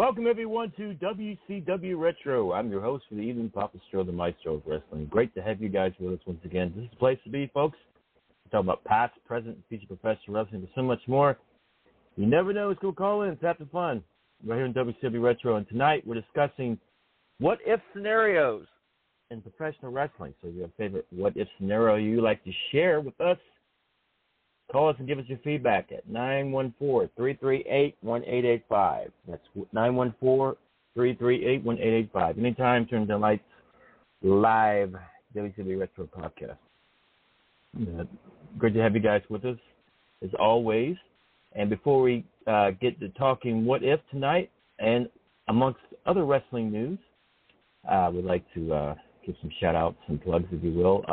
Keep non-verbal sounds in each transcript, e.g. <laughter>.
Welcome everyone to WCW Retro. I'm your host for the evening, Papa Stro, the Maestro of Wrestling. Great to have you guys with us once again. This is the place to be, folks. We're talking about past, present, future professional wrestling, but so much more. You never know who's going to call in. It's after fun. Right here in WCW Retro. And tonight we're discussing what if scenarios in professional wrestling. So if you have a favorite what if scenario you like to share with us, Call us and give us your feedback at 914-338-1885. That's 914-338-1885. Anytime, turn the lights live WCW Retro Podcast. Uh, great to have you guys with us, as always. And before we uh, get to talking what if tonight, and amongst other wrestling news, uh, we'd like to uh, give some shout outs and plugs, if you will.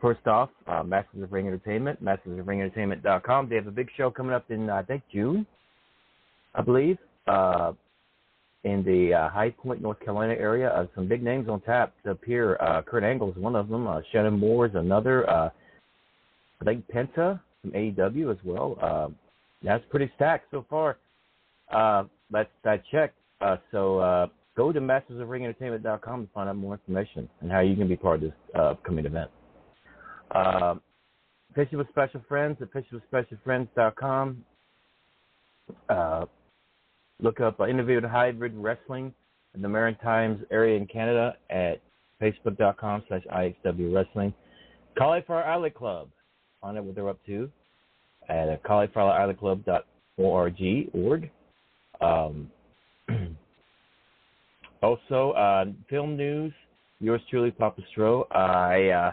Uh, first off, uh, Masters of Ring Entertainment, mastersofringentertainment.com. They have a big show coming up in, I think, June, I believe, uh, in the uh, High Point, North Carolina area. Uh, some big names on tap to appear. Uh, Kurt Angle is one of them. Uh, Shannon Moore is another. Uh, I think Penta from AEW as well. Uh, that's pretty stacked so far. Uh, last I checked. Uh, so uh, go to mastersofringentertainment.com to find out more information and how you can be part of this uh, upcoming event. Uh, Fishing with Special Friends at fishingwithspecialfriends.com. Uh, look up uh, Innovative Hybrid Wrestling in the Maritimes area in Canada at facebook.com slash IXW Wrestling. Cauliflower Island Club. Find out what they're up to at uh, cauliflowerislandclub.org. Org. Um, <clears throat> also, uh, film news. Yours truly, Papa Stro. I uh,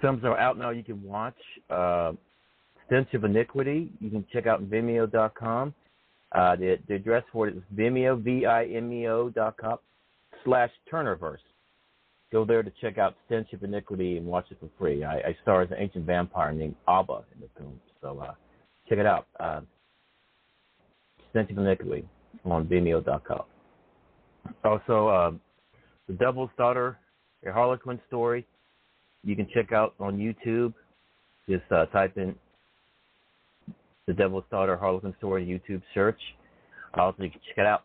films are out now you can watch. Uh, Stench of Iniquity, you can check out Vimeo.com. Uh, the, the address for it is Vimeo, V-I-M-E-O dot com slash Turnerverse. Go there to check out Stench of Iniquity and watch it for free. I, I star as an ancient vampire named Abba in the film, so uh, check it out. Uh, Stench of Iniquity on Vimeo.com. Also, uh, The Devil's Daughter, a Harlequin story, you can check out on YouTube. Just uh, type in The Devil's Daughter, Harlequin story, YouTube search. Also, you can check it out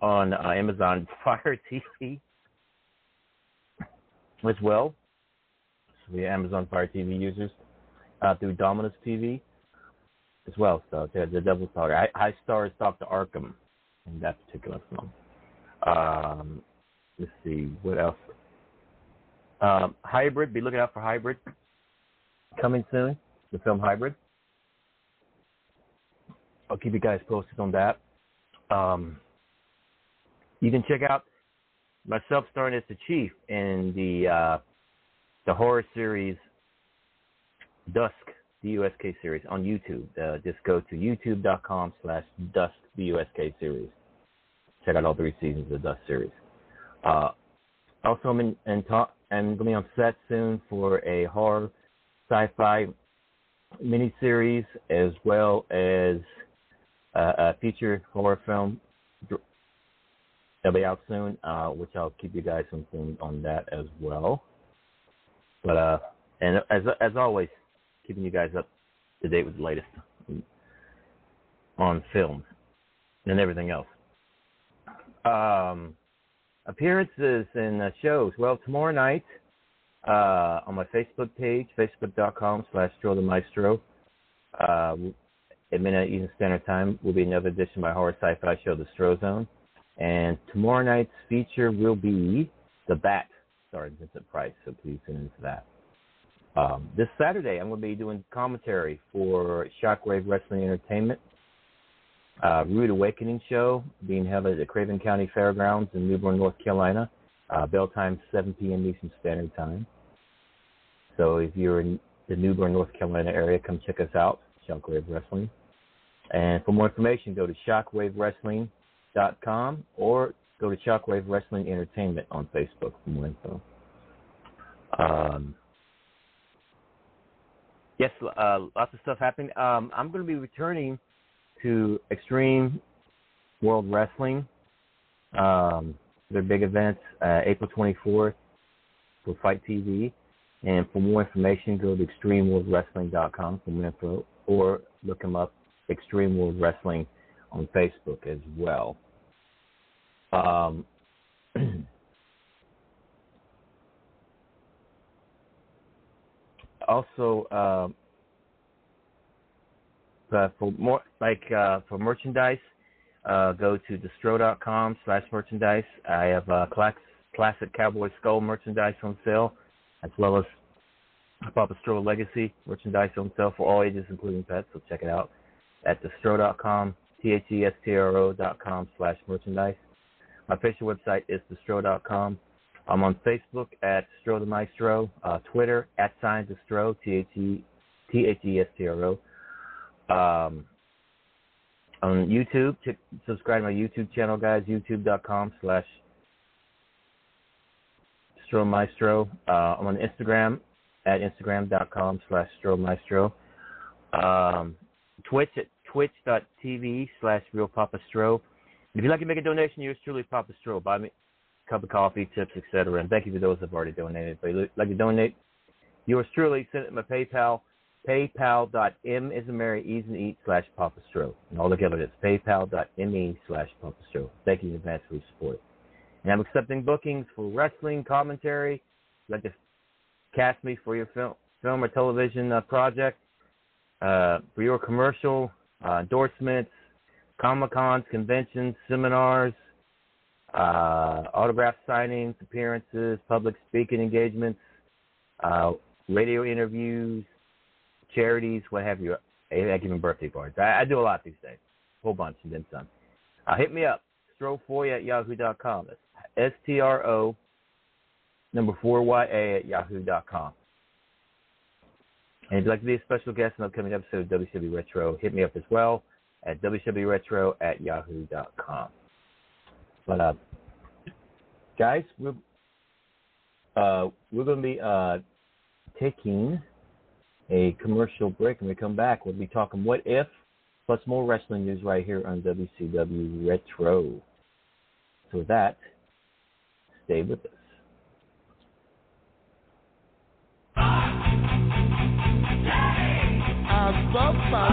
on uh, Amazon <laughs> Fire TV as well. So the Amazon Fire TV users uh, through Dominus TV as well. So the, the Devil's Daughter. I, I star as Dr. Arkham in that particular film. Um, let's see what else. Um, Hybrid. Be looking out for Hybrid coming soon. The film Hybrid. I'll keep you guys posted on that. Um, you can check out myself starring as the chief in the uh, the horror series Dusk, the USK series on YouTube. Uh, just go to youtube.com slash Dusk, the USK series. Check out all three seasons of the Dusk series. Uh, also, I'm in, talk, I'm going to be on set soon for a horror sci-fi miniseries as well as uh, a feature horror film That'll be out soon, uh, which I'll keep you guys informed on that as well. But uh, and as as always, keeping you guys up to date with the latest on film and everything else. Um, appearances and uh, shows. Well, tomorrow night uh, on my Facebook page, facebook.com slash Joe the Maestro, uh, at midnight Eastern Standard Time, will be another edition of my horror sci-fi show, The Stro Zone. And tomorrow night's feature will be The Bat, starring Vincent Price, so please tune into that. Um, this Saturday, I'm going to be doing commentary for Shockwave Wrestling Entertainment, uh, Rude Awakening show being held at the Craven County Fairgrounds in New Bern, North Carolina. Uh, bell time 7 p.m. Eastern Standard Time. So if you're in the New Bern, North Carolina area, come check us out, Shockwave Wrestling. And for more information, go to Shockwave Wrestling com or go to Shockwave Wrestling Entertainment on Facebook for more info. Um, yes, uh, lots of stuff happening. Um, I'm going to be returning to Extreme World Wrestling, um, their big events, uh, April 24th for FITE TV. And for more information, go to extremeworldwrestling.com for more info, or look them up, Extreme World Wrestling on Facebook as well. Um, <clears throat> also, uh, uh, for more like uh, for merchandise, uh, go to thestro.com slash merchandise. I have uh, class, classic Cowboy Skull merchandise on sale, as well as Papa Stro Legacy merchandise on sale for all ages, including pets. So check it out at thestro.com, T-H-E-S-T-R-O.com slash merchandise. My official website is thestro.com. I'm on Facebook at Stro the Maestro, uh, Twitter at sign Destro, T-H-E-S-T-R-O. Um, on YouTube, subscribe to my YouTube channel, guys, youtube.com slash Stro Maestro. Uh, I'm on Instagram at instagram.com slash Stro Maestro. Um, Twitch at twitch.tv slash Real Papa Stro. If you'd like to make a donation, yours truly, Papa Stro. Buy me a cup of coffee, tips, etc. And thank you for those who have already donated. If you'd like to donate, yours truly, send it to my PayPal, paypal.m is a Mary, ease eat slash Papa Stro. And all together, it's paypal.me slash Papa Stro. Thank you in advance for your support. And I'm accepting bookings for wrestling, commentary. You'd like to cast me for your film, film or television uh, project, uh, for your commercial, uh, endorsements, Comic Cons, conventions, seminars, uh, autograph signings, appearances, public speaking engagements, uh, radio interviews, charities, what have you. I give them birthday parties. I, I, do a lot these days, whole bunch, and then some. Uh, hit me up, stro4ya at yahoo.com. That's S T R O number four Y A at yahoo.com. And if you'd like to be a special guest in an upcoming episode of WCW Retro, hit me up as well at wcwretro at yahoo.com. But, uh, guys, we're, uh, we're going to be uh, taking a commercial break. and we come back, we'll be talking What If, plus more wrestling news right here on WCW Retro. So with that, stay with us. Bumped by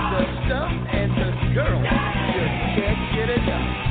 and the girl just can't get enough.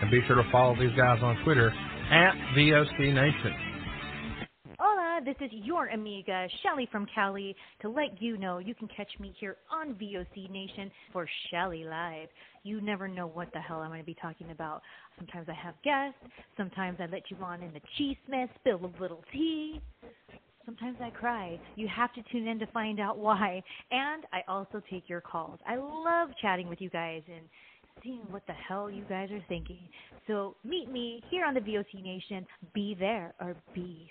And be sure to follow these guys on Twitter at VOC Nation. Hola, this is your amiga, Shelly from Cali, to let you know you can catch me here on VOC Nation for Shelly Live. You never know what the hell I'm going to be talking about. Sometimes I have guests, sometimes I let you on in the cheese mess, spill a little tea. Sometimes I cry. You have to tune in to find out why. And I also take your calls. I love chatting with you guys and seeing what the hell you guys are thinking. So meet me here on the VOC Nation. Be there or be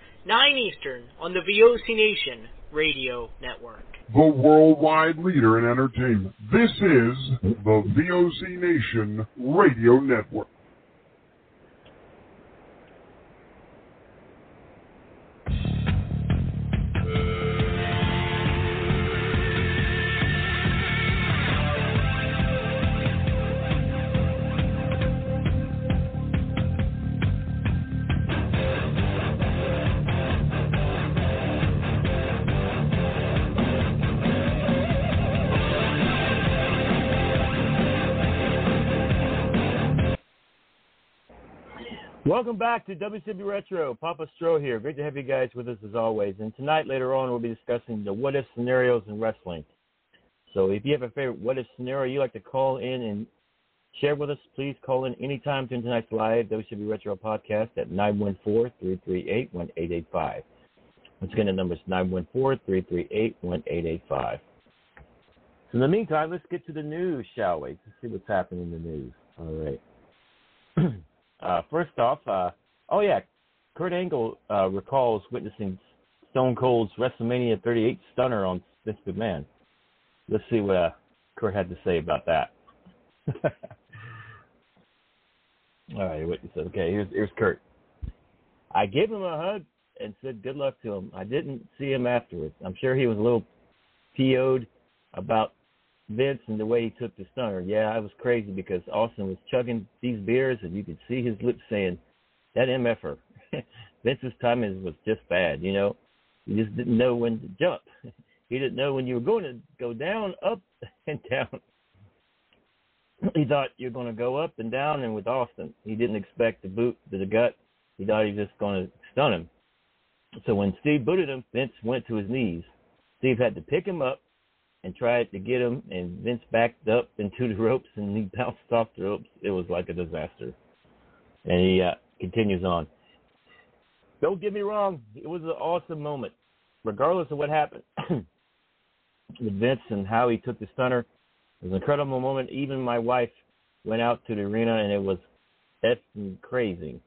9 Eastern, on the VOC Nation Radio Network. The worldwide leader in entertainment. This is the VOC Nation Radio Network. Welcome back to WCW Retro. Papa Stro here. Great to have you guys with us as always. And tonight, later on, we'll be discussing the what if scenarios in wrestling. So if you have a favorite what if scenario you'd like to call in and share with us, please call in anytime during tonight's live WCW Retro podcast at 914-338-1885. Once again, the number is 914-338-1885. So in the meantime, let's get to the news, shall we? Let's see what's happening in the news. All right. <clears throat> Uh, first off, uh, oh yeah, Kurt Angle uh, recalls witnessing Stone Cold's WrestleMania 38 stunner on Vince McMahon. Let's see what uh, Kurt had to say about that. <laughs> All right, what you said. Okay, here's here's Kurt. I gave him a hug and said good luck to him. I didn't see him afterwards. I'm sure he was a little PO'd about Vince and the way he took the stunner. Yeah, I was crazy because Austin was chugging these beers and you could see his lips saying, That MFer. <laughs> Vince's timing was just bad, you know. He just didn't know when to jump. <laughs> He didn't know when you were going to go down, up, <laughs> and down. <clears throat> He thought you were going to go up and down, and with Austin, he didn't expect the boot to the gut. He thought he was just to stun him. So when Steve booted him, Vince went to his knees. Steve had to pick him up and tried to get him, and Vince backed up <laughs> into the ropes, and he bounced off the ropes. It was like a disaster. And he uh, continues on. Don't get me wrong, it was an awesome moment, regardless of what happened. <clears throat> with Vince and how he took the stunner. It was an incredible moment. Even my wife went out to the arena and it was effing crazy.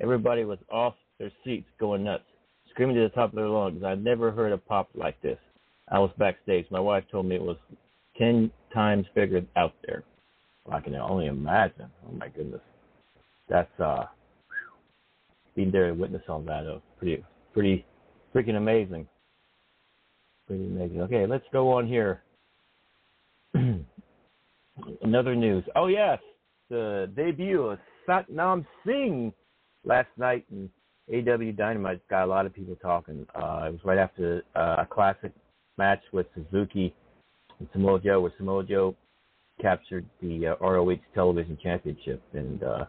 Everybody was off their seats going nuts, screaming to the top of their lungs. I've never heard a pop like this. I was backstage. My wife told me it was 10 times bigger out there. Well, I can only imagine. Oh my goodness. That's, uh, being there to witness all that. Uh, pretty, pretty freaking amazing. Pretty amazing. Okay, let's go on here. <clears throat> Another news. Oh yes, the debut of Satnam Singh last night in AEW Dynamite got a lot of people talking. Uh, it was right after uh, a classic match with Suzuki and Samoa Joe, where Samoa Joe captured the uh, ROH Television Championship, and uh,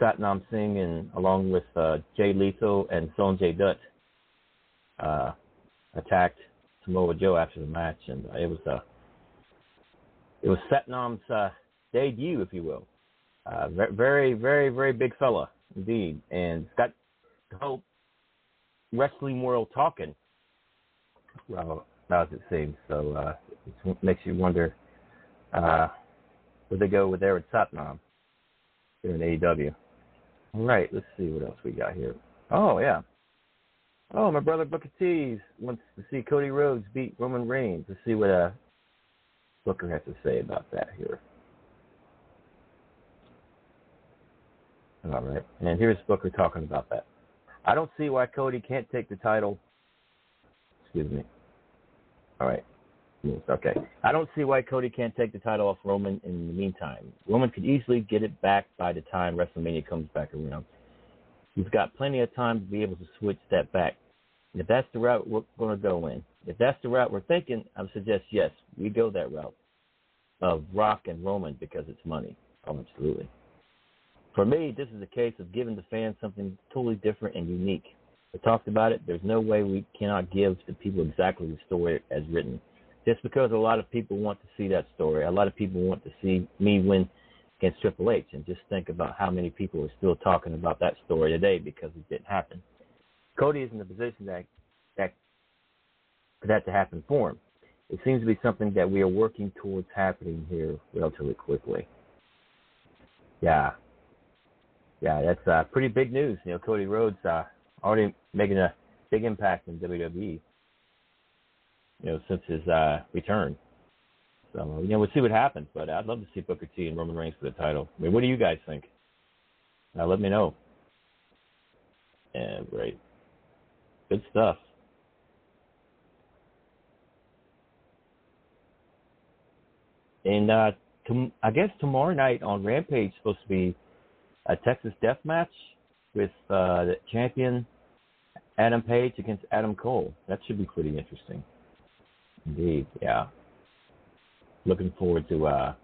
Satnam Singh, and along with uh, Jay Lethal and Sonjay Dutt, uh, attacked Samoa Joe after the match, and uh, it was uh, it was Satnam's uh, debut, if you will. Uh, very, very, very big fella indeed, and got the whole wrestling world talking. Well, as it seems, so uh, it makes you wonder uh, where they go with with Satnam here in AEW. All right, let's see what else we got here. Oh yeah, Oh, my brother Booker T wants to see Cody Rhodes beat Roman Reigns. Let's see what uh, Booker has to say about that here. All right. And here's Booker talking about that. I don't see why Cody can't take the title. Excuse me. All right. Okay. I don't see why Cody can't take the title off Roman in the meantime. Roman could easily get it back by the time WrestleMania comes back around. He's got plenty of time to be able to switch that back. If that's the route we're going to go in, if that's the route we're thinking, I would suggest yes, we go that route of Rock and Roman because it's money. Oh, absolutely. For me, this is a case of giving the fans something totally different and unique. We talked about it. There's no way we cannot give the people exactly the story as written. Just because a lot of people want to see that story, a lot of people want to see me win against Triple H, and just think about how many people are still talking about that story today because it didn't happen. Cody is in the position that that for that to happen for him. It seems to be something that we are working towards happening here relatively quickly. Yeah, yeah, that's uh, pretty big news. You know, Cody Rhodes uh, already making a big impact in WWE. You know, since his uh, return. So you know, we'll see what happens. But I'd love to see Booker T and Roman Reigns for the title. I mean, what do you guys think? Now, let me know. Yeah, great. Good stuff. And uh, I guess tomorrow night on Rampage supposed to be a Texas Death Match with uh, the champion Adam Page against Adam Cole. That should be pretty interesting. Indeed, yeah. Looking forward to uh,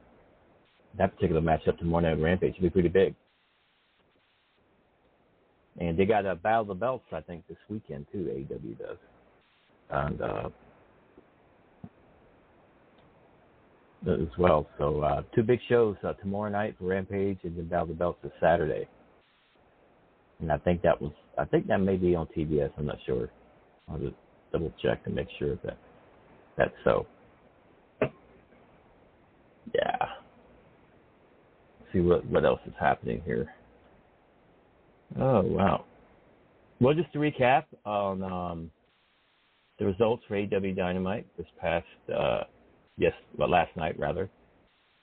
that particular matchup tomorrow night on Rampage. Should be pretty big. And they got a Battle of the Belts, I think, this weekend too. AEW does, and uh, as well. So uh, two big shows uh, tomorrow night for Rampage, and then Battle of the Belts this Saturday. And I think that was, I think that may be on TBS. I'm not sure. I'll just double check to make sure that that's so. Yeah. Let's see what what else is happening here. Oh wow. Well, just to recap on um, the results for AEW Dynamite this past uh, yes, well, last night rather.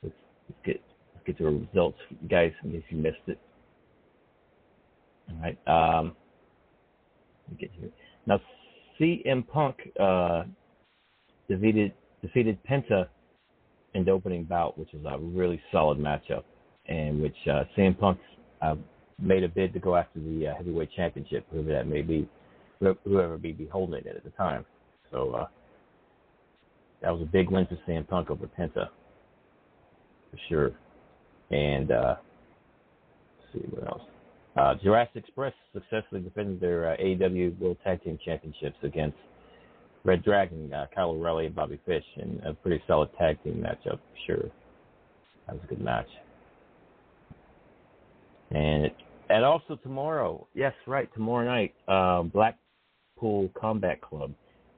Let's, let's get let's get to the results, guys, in case you missed it. All right. Um, get here now. CM Punk uh, defeated defeated Penta in the opening bout, which is a really solid matchup, and which uh, CM Punk uh, made a bid to go after the uh, heavyweight championship, whoever that may be, whoever be, be holding it at the time. So uh, that was a big win for CM Punk over Penta, for sure. And uh, let's see what else. Uh, Jurassic Express successfully defended their uh, AEW World Tag Team Championships against Red Dragon, uh, Kyle O'Reilly, and Bobby Fish, in a pretty solid tag team matchup, for sure. That was a good match. And and also tomorrow, yes, right, tomorrow night, uh, Blackpool Combat Club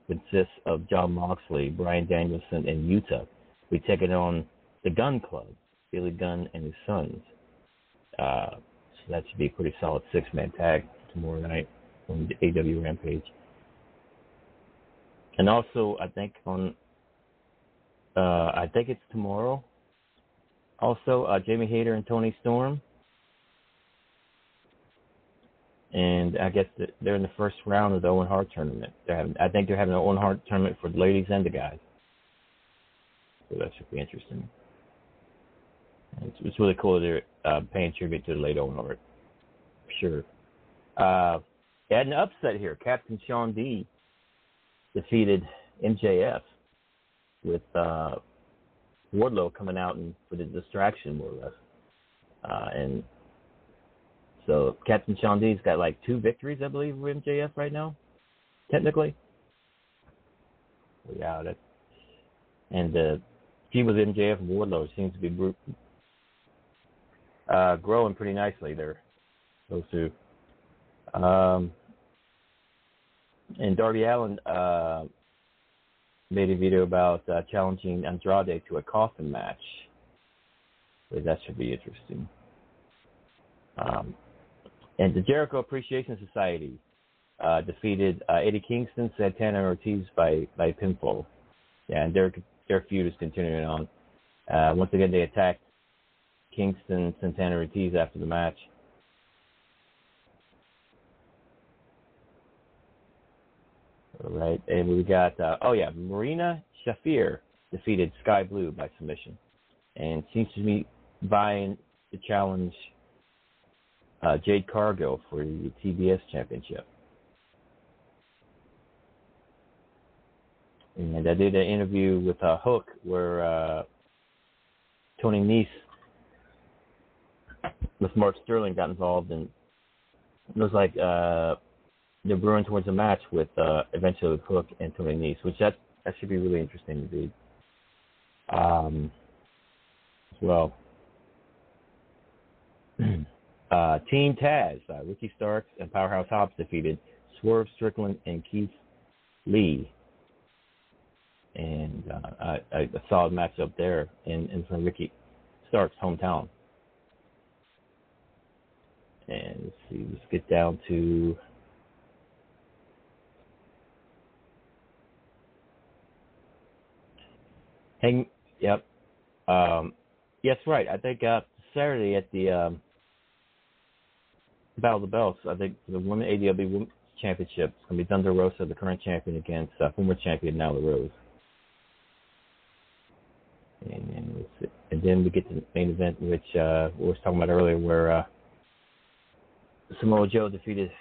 consists of Jon Moxley, Bryan Danielson, and Yuta. We take it on the Gun Club, Billy Gunn and his sons. Uh, that should be a pretty solid six-man tag tomorrow night on the AEW Rampage. And also, I think on, uh, I think it's tomorrow. Also, uh, Jamie Hayter and Toni Storm and I guess they're in the first round of the Owen Hart tournament. They're having, I think they're having an Owen Hart tournament for the ladies and the guys. So that should be interesting. It's, it's really cool that they're uh, paying tribute to the late Owen Hart. Sure. Uh, had an upset here. Captain Shawn Dean defeated MJF with uh, Wardlow coming out and with a distraction, more or less. Uh, and so Captain Shawn Dean's got like two victories, I believe, with MJF right now, technically. Yeah, that and the team with MJF and Wardlow seems to be uh, growing pretty nicely there. Those two. Um, and Darby Allin uh, made a video about uh, challenging Andrade to a coffin match. So that should be interesting. Um, and the Jericho Appreciation Society uh, defeated uh, Eddie Kingston, Santana, and Ortiz by by pinfall. Yeah, and their their feud is continuing on. Uh, once again, they attacked Kingston, Santana, Ortiz after the match. All right, and we got uh, oh yeah, Marina Shafir defeated Skye Blue by submission, and seems to be vying the challenge uh, Jade Cargill for the TBS Championship. And I did an interview with uh, Hook where uh, Tony Nese with Mark Sterling got involved, and it was like uh, they're brewing towards a match with uh, eventually Hook and Tony Nese, which that that should be really interesting to read. Um, as well. <clears throat> Uh, Team Taz, uh, Ricky Starks and Powerhouse Hobbs defeated Swerve Strickland and Keith Lee. And uh, a, a solid matchup there in, in from Ricky Starks' hometown. And let's see, let's get down to Hang. Yep. Um, yes, right. I think uh, Saturday at the um, Battle of the Belts, I think the Women AEW Women's Championship is going to be Thunder Rosa, the current champion, against uh, former champion Nyla Rose. And, and, and, then we get to the main event, which uh, we were talking about earlier, where uh, Samoa Joe defeated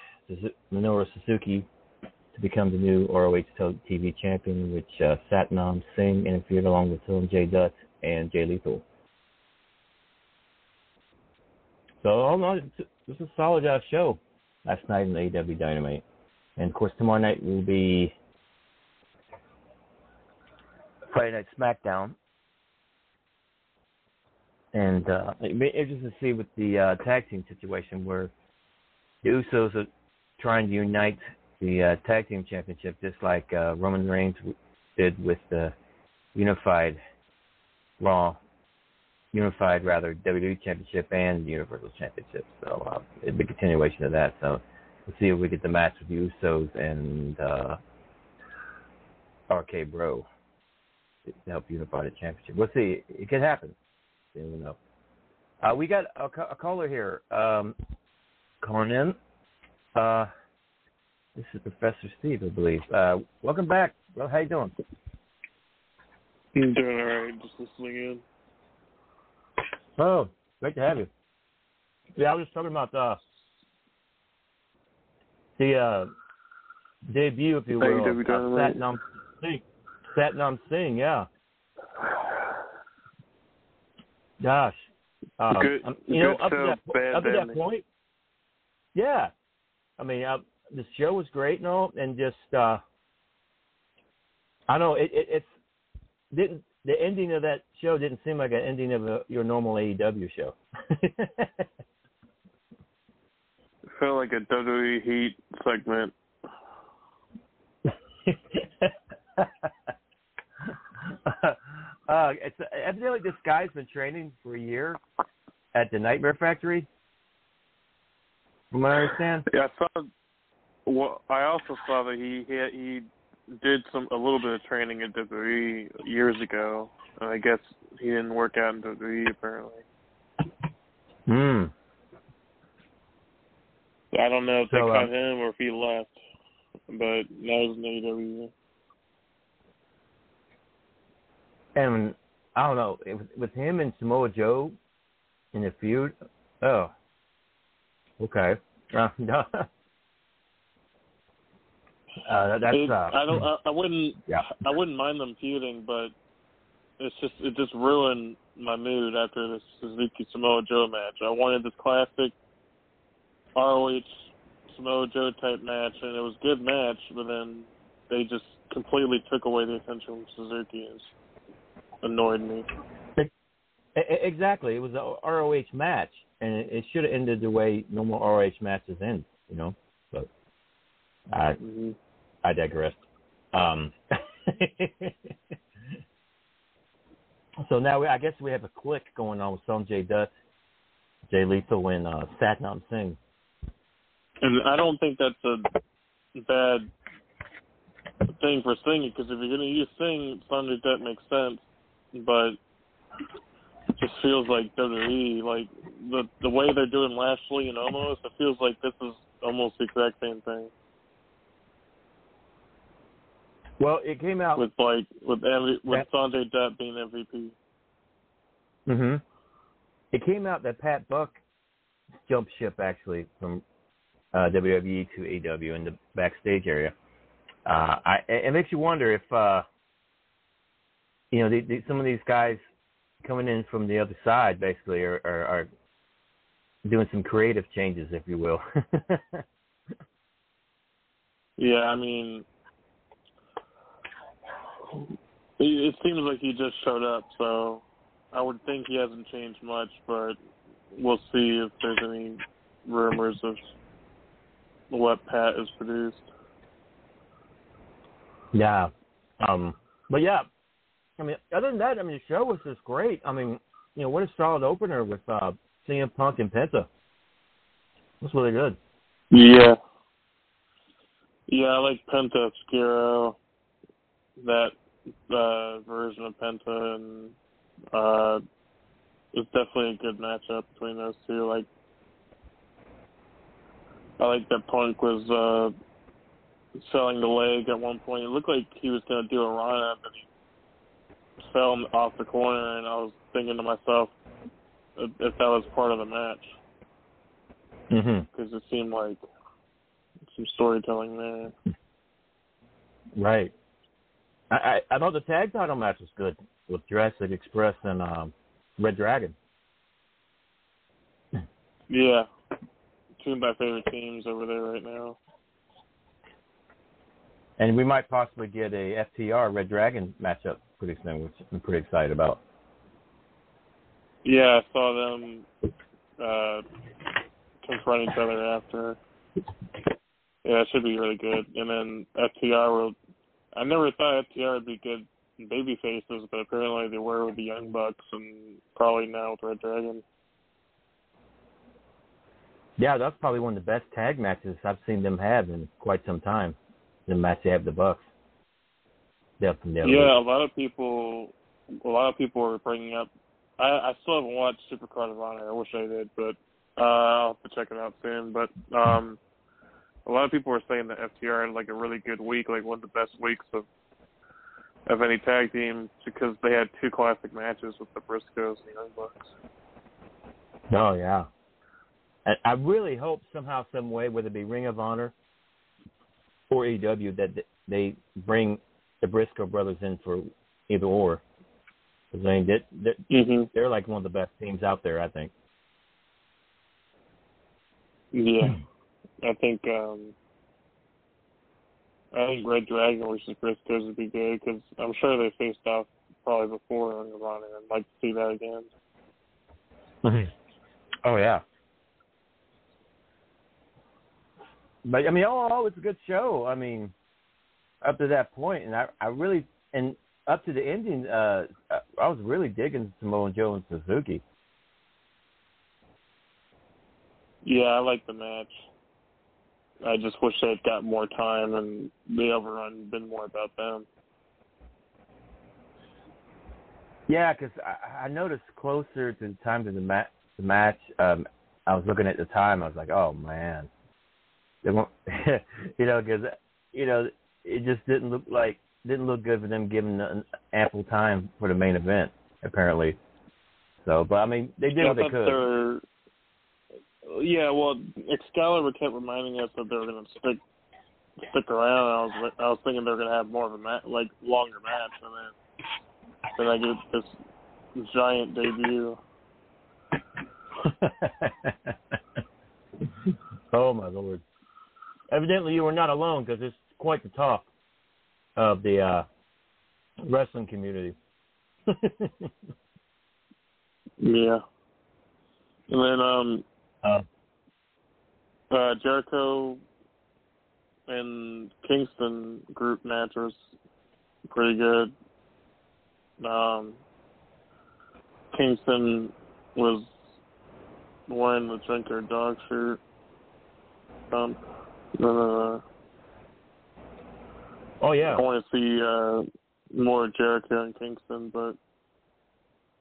Minoru Suzuki to become the new ROH TV champion, which uh, Satnam Singh interfered along with Hilton J. Dutt and Jay Lethal. So all in all, it was a solid uh, show last night in the AEW Dynamite. And of course, tomorrow night will be Friday Night SmackDown. And uh, it'd be interesting to see with the uh, tag team situation where the Usos are trying to unite the uh, tag team championship just like uh, Roman Reigns did with the unified Raw unified rather WWE Championship and Universal Championship. So uh, it'd be a continuation of that. So we'll see if we get the match with the Usos and uh, RK Bro. to help unify the championship. We'll see. It could happen. You know. Uh, we got a, a caller here um, calling in. Uh, this is Professor Steve, I believe. Uh, welcome back. Well, how you doing? I'm doing all right. Just listening in. Oh, great to have you. Yeah, I was just talking about uh, the uh, debut, if you will, of Dynamite. Satnam Singh. Satnam Singh, yeah. Gosh, um, Good- you know, good up to that, bad up to that point, yeah. I mean, uh, the show was great and all, and just uh, I don't know it, it it's didn't the ending of that show didn't seem like an ending of a, your normal AEW show. It felt like a WWE Heat segment. <laughs> uh, it's evidently this guy's been training for a year at the Nightmare Factory. From what I understand. Yeah, I saw. Well, I also saw that he he he did some a little bit of training at WWE years ago, and I guess he didn't work out in WWE apparently. Hmm. I don't know if So, they uh, cut him or if he left, but now he's in AEW. And I don't know it with him and Samoa Joe in the feud. Oh, okay. <laughs> Uh, no. uh, that's It- uh, I don't. I, I wouldn't. Yeah. I wouldn't mind them feuding, but it's just it just ruined my mood after this Suzuki Samoa Joe match. I wanted this classic ROH Samoa Joe type match, and it was a good match, but then they just completely took away the attention from Suzuki. It's annoyed me. Exactly. It was a ROH match, and it, it should have ended the way normal ROH matches end. You know, but I Mhm. I digress. Um, <laughs> so now we, I guess we have a clique going on with Sonjay Dutt, Jay Lethal, and uh, Satnam Singh. And I don't think that's a bad thing for singing because if you're going to use sing, Thunder that makes sense. But it just feels like WWE, like the the way they're doing Lashley and almost, it feels like this is almost the exact same thing Well, it came out. with like with MV, with That- Sonjay Dutt being MVP. hmm It came out that Pat Buck jumped ship actually from uh, WWE to AEW in the backstage area. Uh, I, it makes you wonder if uh, you know the, the, some of these guys coming in from the other side basically are, are, are doing some creative changes, if you will. <laughs> Yeah, I mean, it, seems like he just showed up, so I would think he hasn't changed much, but we'll see if there's any rumors of what Pat has produced. yeah. Um, but yeah, I mean, other than that, I mean, the show was just great. I mean, you know, what a solid opener with uh, CM Punk and Penta. Was really good. Yeah. Yeah, I like Penta Oscuro, that uh, version of Penta, and uh, it's definitely a good matchup between those two. Like, I like that Punk was uh, selling the leg at one point. It looked like he was going to do a run up, and he fell off the corner, and I was thinking to myself if that was part of the match Mm-hmm. because it seemed like some storytelling there. Right. I, I I thought the tag title match was good with Jurassic Express and um, Red Dragon. Yeah. Two of my favorite teams over there right now. And we might possibly get a FTR Red Dragon matchup pretty soon, which I'm pretty excited about. Yeah, I saw them uh confront each other after. Yeah, it should be really good. And then FTR will I never thought FTR would be good baby faces, but apparently they were with the Young Bucks and probably now with Red Dragon. Yeah, that's probably one of the best tag matches I've seen them have in quite some time. The match they have the Bucks. Definitely. Yeah, a lot of people, a lot of people are bringing up. I, I still haven't watched Supercard of Honor. I wish I did, but uh, I'll have to check it out soon. But um, a lot of people are saying that FTR had like a really good week, like one of the best weeks of of any tag team because they had two classic matches with the Briscoes and Young Bucks. Oh yeah. And I really hope somehow, some way, whether it be Ring of Honor or AEW, that they bring the Briscoe brothers in for either or. I mean, they're, they're, mm-hmm. they're like one of the best teams out there, I think. Yeah, I think um I think Red Dragon versus Briscoes would be good because I'm sure they faced off probably before Ring of Honor. I'd like to see that again. oh yeah. But I mean, all in all, it's a good show. I mean, up to that point, and I, I really, and up to the ending, uh, I was really digging Samoa Joe and Suzuki. Yeah, I like the match. I just wish they'd got more time and the overrun been more about them. Yeah, because I, I noticed closer to the time to the, ma- the match, um, I was looking at the time. I was like, oh man, they won't, <laughs> you know, because you know it just didn't look like didn't look good for them giving ample time for the main event apparently. So, but I mean, they did yeah, what they could. They're, yeah, well, Excalibur kept reminding us that they were going to stick stick around. I was I was thinking they were going to have more of a match, like longer match, and then then I get this giant debut. <laughs> oh my lord! Evidently, you were not alone because it's quite the talk of the uh, wrestling community. <laughs> yeah. And then um uh, uh Jericho and Kingston group match was pretty good. Um Kingston was wearing the drinker dog shirt. Um uh, Oh yeah. I want to see uh, more Jericho and Kingston, but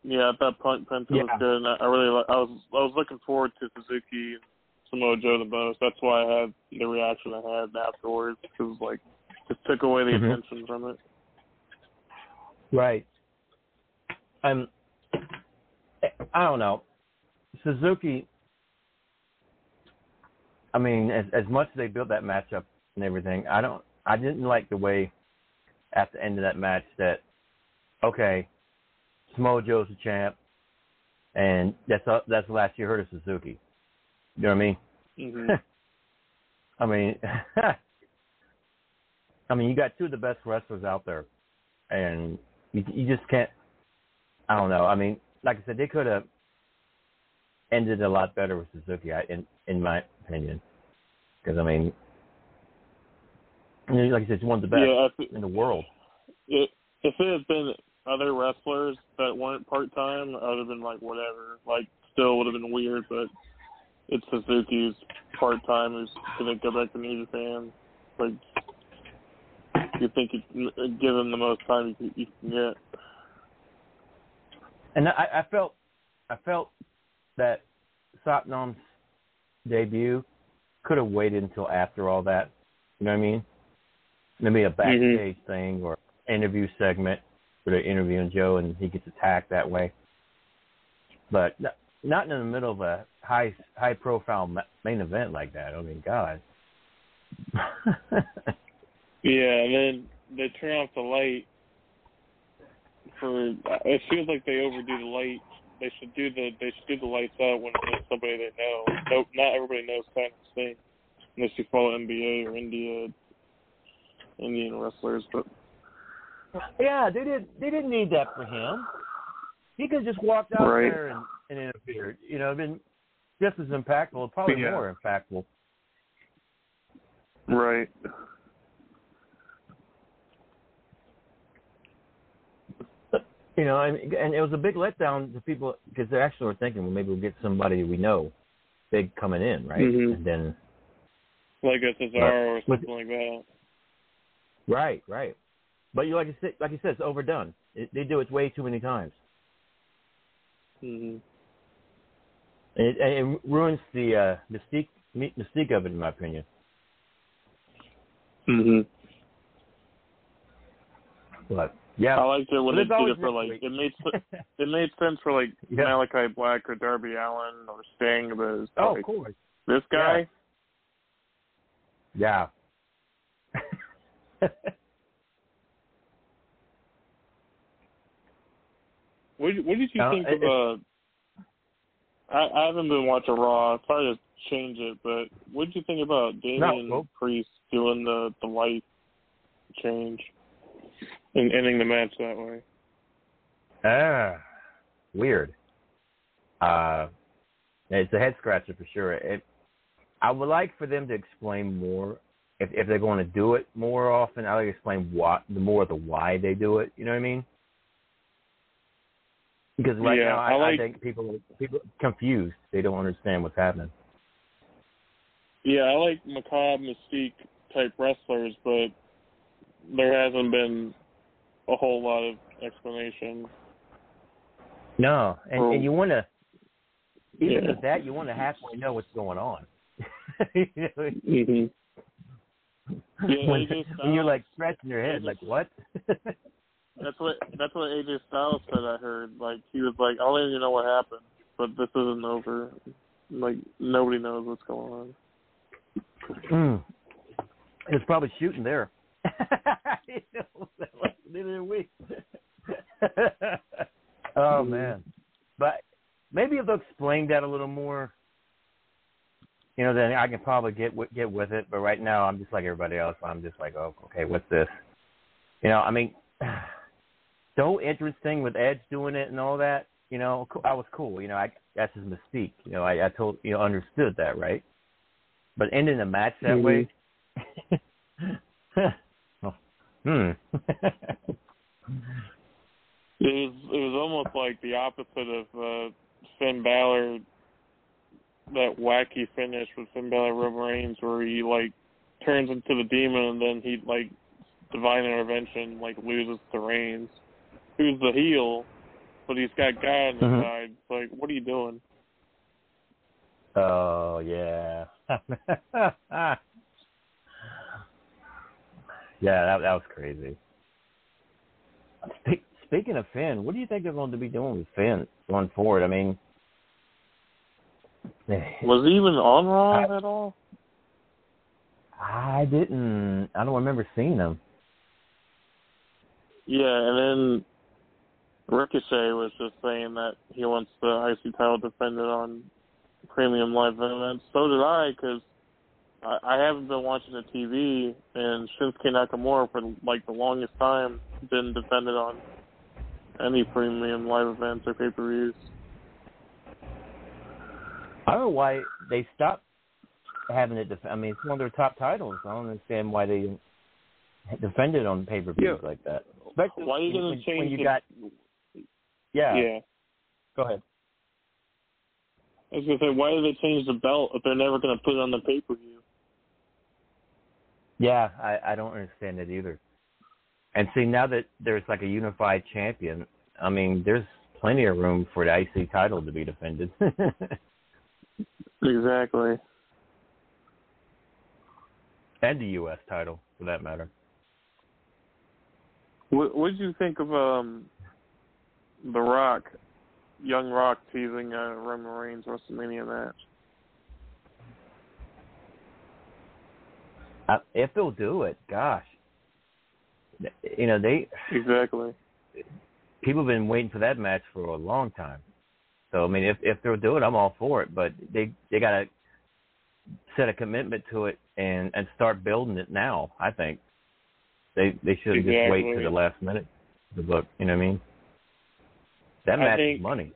yeah, at that point Penta yeah. was good, and I, I really I was I was looking forward to Suzuki and Samoa Joe the most. That's why I had the reaction I had afterwards because like just took away the mm-hmm. attention from it. Right. I'm. I don't know. Suzuki. I mean, as as much as they built that matchup and everything, I don't. I didn't like the way at the end of that match that okay, Samoa Joe's the champ, and that's uh, that's the last you heard of Suzuki. You know what I mean? Mm-hmm. <laughs> I mean, <laughs> I mean, you got two of the best wrestlers out there, and you you just can't. I don't know. I mean, like I said, they could have ended a lot better with Suzuki, in in my opinion. Because I mean, like I said, it's one of the best yeah, in the world. It, if it had been other wrestlers that weren't part time, I would have been like whatever. Like still would have been weird, but it's Suzuki's part time who's gonna go back to New Japan. Like you think you give him the most time you, you can get. And I, I felt, I felt that Satnam's debut could have waited until after all that. You know what I mean? Maybe a backstage mm-hmm. thing or interview segment where they're interviewing Joe and he gets attacked that way. But not in the middle of a high high profile main event like that. I mean, God. <laughs> yeah, and then they turn off the light for. It feels like they overdo the light. They should do the they should do the lights out when it's somebody they know. No, not everybody knows kind of thing unless you follow NBA or India Indian wrestlers, but yeah, they did. They didn't need that for him. He could just walked out right. there and, and interfered. You know, been just as impactful, probably yeah. more impactful. Right. You know, and, and it was a big letdown to people because they actually were thinking, well, maybe we'll get somebody we know, big coming in, right? Mm-hmm. And then like a Cesaro or something like that. Right, right. but you like you said, like you said, it's overdone. It, they do it way too many times. hmm It, it ruins the uh, mystique mystique of it, in my opinion. But yeah, I liked it when But they did it for like it made <laughs> it made sense for like Yeah. Malachi Black or Darby Allin or Sting, but oh, like, of course, this guy. yeah. What did, what did you Uh, think it- of? Uh, I, I haven't been watching Raw. Sorry to change it, but what did you think about Damian well- Priest doing the the light change and ending the match that way? Ah, weird. Uh, it's a head scratcher for sure. It, I would like for them to explain more. If if they're going to do it more often, I like to explain what the more of the why they do it. You know what I mean? Because right Yeah, now, I, I like- I think people people confused. They don't understand what's happening. Yeah, I like macabre mystique type wrestlers, but there hasn't been a whole lot of explanation. No, and, Oh. and you want to even Yeah. with that, you want to halfway know what's going on. <laughs> you know, hmm Yeah, when, when you're like scratching your head, like what? <laughs> That's what that's what AJ Styles said. I heard like he was like, I don't even know what happened, but this isn't over. Like nobody knows what's going on. Mm. It's probably shooting there. <laughs> You know, like, neither are we. oh man, but maybe if they'll explain that a little more, you know, then I can probably get wi- get with it. But right now, I'm just like everybody else. I'm just like, oh, okay, what's this? You know, I mean, <sighs> so interesting with Edge doing it and all that. You know, co- I was cool. You know, I that's his mystique. You know, I, I told you know understood that right. But ending the match that way. <laughs> hmm. <laughs> It was it was almost like the opposite of uh, Finn Balor, that wacky finish with Finn Balor Roman Reigns, where he like turns into the demon and then he like divine intervention like loses to Reigns, who's the heel, but he's got God on his Mhm. side. It's like, what are you doing? Oh yeah. <laughs> yeah, that that was crazy. Speaking of Finn, what do you think they're going to be doing with Finn going forward? I mean, Was he even on Raw I- at all? I didn't. I don't remember seeing him. Yeah, and then Ricochet was just saying that he wants the IC title defended on premium live events. So did I, because I, I haven't been watching the TV, and Shinsuke Nakamura for like the longest time didn't defend it on any premium live events or pay per views. I don't know why they stopped having it. Def- I mean, it's one of their top titles. I don't understand why they didn't defend it on pay per views like that. Especially Why are you gonna change when you the- got yeah. yeah. Go ahead. I was gonna say, why did they change the belt if they're never gonna put it on the pay per view? Yeah, I, I don't understand it either. And see, now that there's like a unified champion, I mean, there's plenty of room for the IC title to be defended. <laughs> Exactly. and the US title, for that matter. What what did you think of um the Rock, Young Rock teasing uh, Roman Reigns WrestleMania match? Uh, if they'll do it, gosh. You know, they Exactly. people have been waiting for that match for a long time. So I mean, if if they'll do it, I'm all for it. But they they gotta set a commitment to it and and start building it now. I think they they shouldn't just wait to the last minute to book. You know what I mean? That I think- money.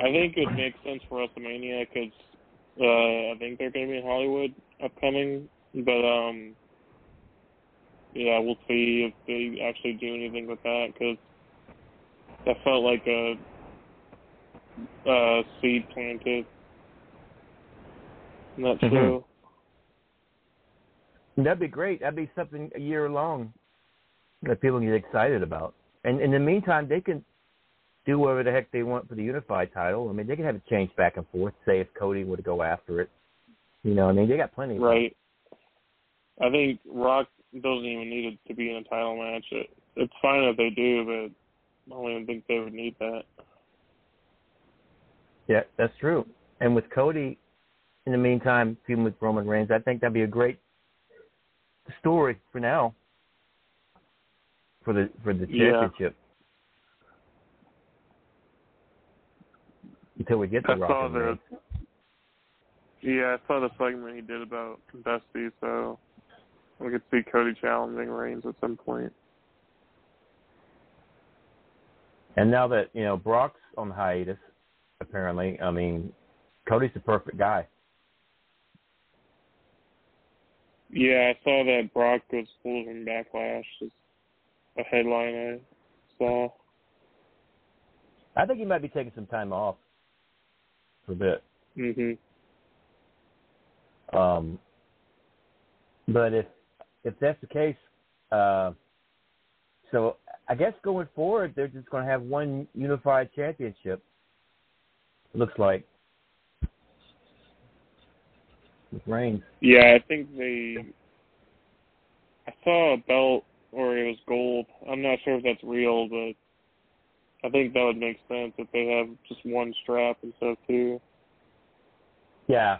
I think it makes sense for WrestleMania because uh, I think they're going to be in Hollywood upcoming. But um, yeah, we'll see if they actually do anything with that because that felt like a, a seed planted. Not Mhm. true. That'd be great. That'd be something a year long that people can get excited about. And in the meantime, they can do whatever the heck they want for the unified title. I mean, they can have it changed back and forth. Say if Cody were to go after it, you know, I mean, they got plenty. Of Right. I think Rock doesn't even need it to be in a title match. It, it's fine if they do, but I don't even think they would need that. Yeah, that's true. And with Cody, in the meantime, feuding with Roman Reigns, I think that'd be a great story for now for the for the Yeah. championship until we get to I Rock saw the yeah, I saw the segment he did about Dusty, so we could see Cody challenging Reigns at some point. And now that you know Brock's on hiatus, apparently, I mean, Cody's the perfect guy. Yeah, I saw that Brock was losing backlash. Is a headline I saw. I think he might be taking some time off for a bit. Mhm. Um, but if if that's the case, uh, so I guess going forward, they're just going to have one unified championship. Looks like with Reigns. Yeah, I think they. I saw a belt or it was gold. I'm not sure if that's real, but I think that would make sense if they have just one strap instead of two. Yeah.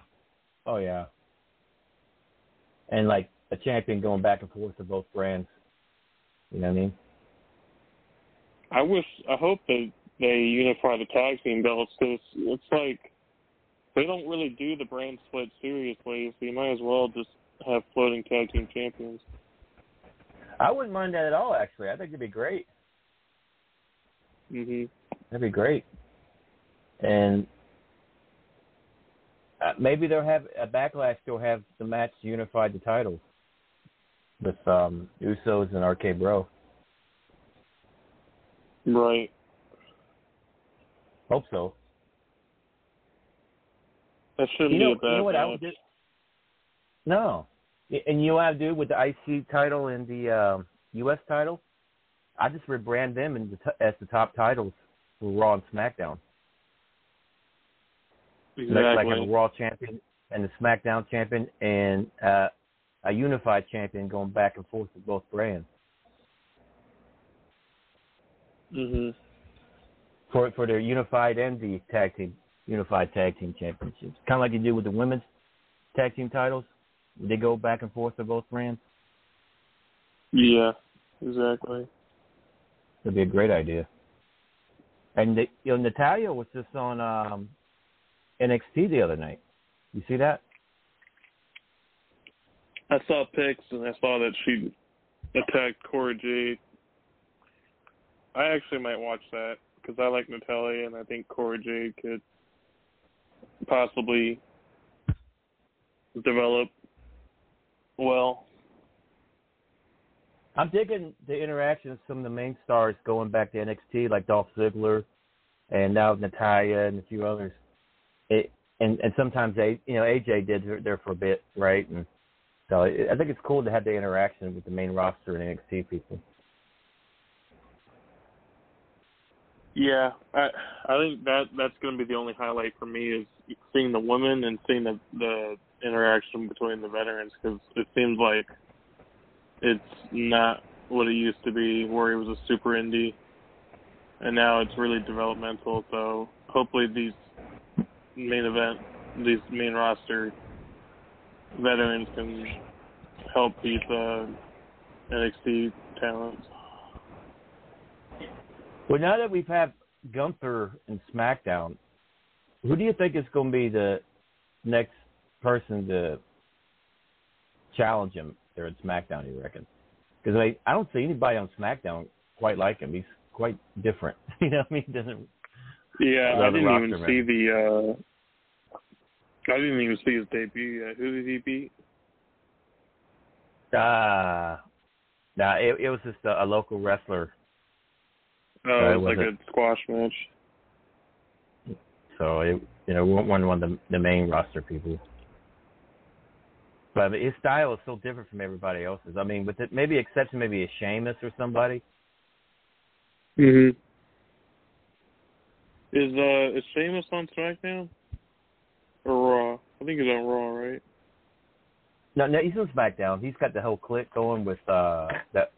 Oh yeah. And like a champion going back and forth to both brands. You know what I mean? I wish, I hope that they unify the tag team belts because it's like they don't really do the brand split seriously, so you might as well just have floating tag team champions. I wouldn't mind that at all. Actually, I think it'd be great. Mhm. That'd be great. And uh, maybe they'll have a backlash. They'll have the match unify the titles with um Usos and RK Bro. Right. Hope so. That shouldn't You know, be a bad you know what I would do? No. And you know what I do with the IC title and the um, US title? I just rebrand them in the t- as the top titles for Raw and SmackDown. Exactly. Like, like a Raw champion and the SmackDown champion and uh, a unified champion going back and forth with both brands Mhm. For for their unified and the tag team unified tag team championships. Kind of like you do with the women's tag team titles. They go back and forth to both brands. Yeah. Exactly. That'd be a great idea. And the, you know, Natalya was just on um, NXT the other night. You see that? I saw pics and I saw that she attacked Cora Jade. I actually might watch that because I like Natalya and I think Cora Jade could possibly develop well. I'm digging the interaction of some of the main stars going back to NXT, like Dolph Ziggler, and now Natalya and a few others. It and and sometimes they, you know, AJ did there for a bit, right? And so I think it's cool to have the interaction with the main roster and NXT people. Yeah, I I think that that's going to be the only highlight for me is seeing the women and seeing the the interaction between the veterans because it seems like it's not what it used to be where it was a super indie, and now it's really developmental. So hopefully these main event, these main roster veterans can help these uh, NXT talents. Well, now that we've had Gunther and SmackDown, who do you think is going to be the next person to challenge him there at SmackDown? You reckon? Because I, I don't see anybody on SmackDown quite like him. He's quite different. <laughs> you know what I mean? He doesn't. Yeah, I didn't even see the. uh I didn't even see his debut yet. Who did he beat? Ah, nah. It, it was just a, a local wrestler. Uh, it was was like it- a squash match. So it, you know, one one of the the main roster people. But his style is so different from everybody else's. I mean, with it, maybe exception maybe a Sheamus or somebody. Mhm. Is uh is Sheamus on SmackDown or Raw? I think he's on Raw, right? No, no, he's on SmackDown. He's got the whole clique going with uh that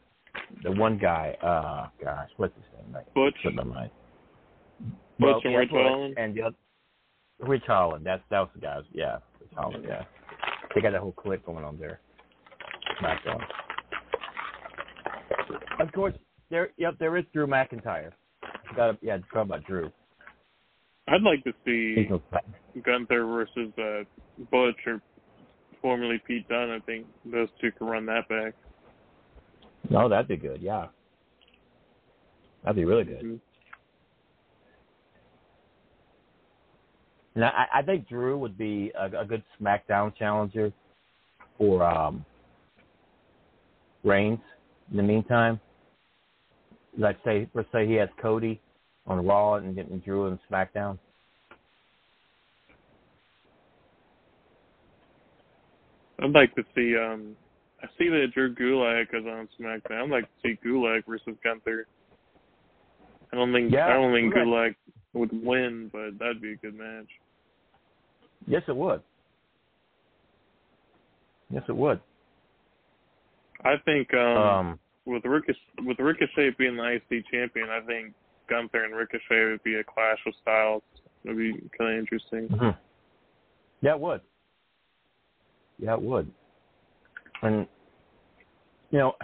the one guy. Uh, gosh, what's his name? Like, Butch. my mind. Butch and Ridge Holland? and the other, Ridge Holland. That's that was the guys. Yeah, Ridge Holland. Yeah, they got that whole clique going on there. SmackDown. Of course, there. Yep, there is Drew McIntyre. Got yeah, talk about Drew. I'd like to see Gunther versus uh Butch or formerly Pete Dunne. I think those two can run that back. No, that'd be good. Yeah, that'd be really good. And I, I think Drew would be a, a good SmackDown challenger for um, Reigns. In the meantime, like say, let's say he has Cody on Raw and getting Drew on SmackDown. I'd like to see um I see that Drew Gulak is on SmackDown. I'd like to see Gulak versus Gunther. I don't think Yeah, I don't think Gulak- would win, but that'd be a good match. Yes, it would. Yes, it would. I think um, Um, with Ricochet with Ricochet being the IC champion, I think Gunther and Ricochet would be a clash of styles. It'd be kind of interesting. Mhm. Yeah, it would. Yeah, it would. And you know,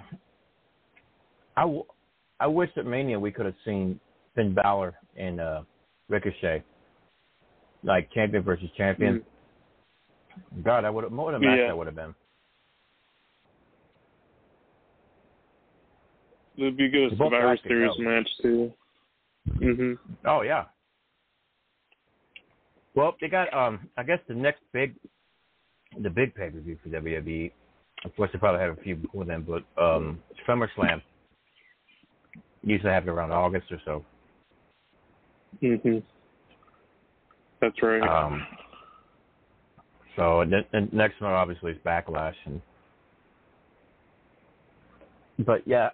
I, w- I wish at Mania we could have seen Finn Balor and uh, Ricochet, like champion versus champion. God, I would have what a match Yeah. that would have been. It'd be good Survivor Series match too. Mhm. Oh yeah. Well, they got um I guess the next big the big pay per view for WWE. Of course they probably have a few before then, but um SummerSlam. Usually have it around August or so. Mhm. That's right. Um so and and next one obviously is Backlash and but yeah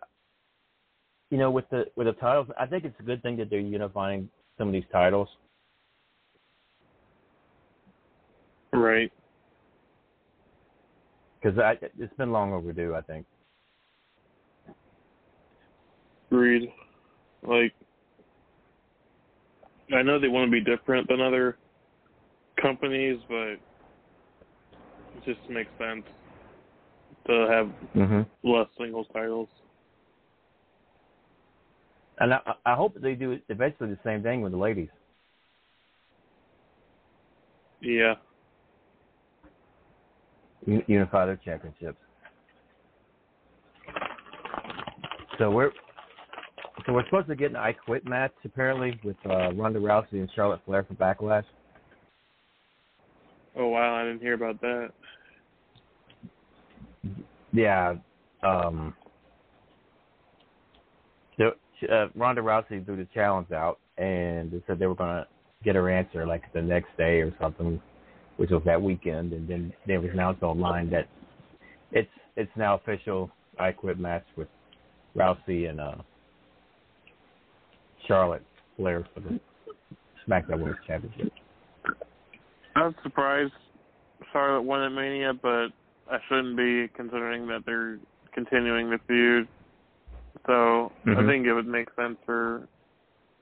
you know with the with the titles I think it's a good thing that they're unifying some of these titles. right. Because it's been long overdue, I think. Agreed. Like, I know they want to be different than other companies, but it just makes sense to have Mm-hmm. less singles titles. And I, I hope they do eventually the same thing with the ladies. Yeah. Un- Unify their championships. So we're so we're supposed to get an I Quit match apparently with uh, Ronda Rousey and Charlotte Flair for Backlash. Oh wow, I didn't hear about that. Yeah. Um, the, uh, Ronda Rousey threw the challenge out, and they said they were going to get her answer like the next day or something, which was that weekend. And then they was announced online that it's it's now official I Quit match with Rousey and uh, Charlotte Flair for the SmackDown Women's Championship. I was surprised Charlotte won at Mania, but I shouldn't be considering that they're continuing the feud. So I Mhm. think it would make sense for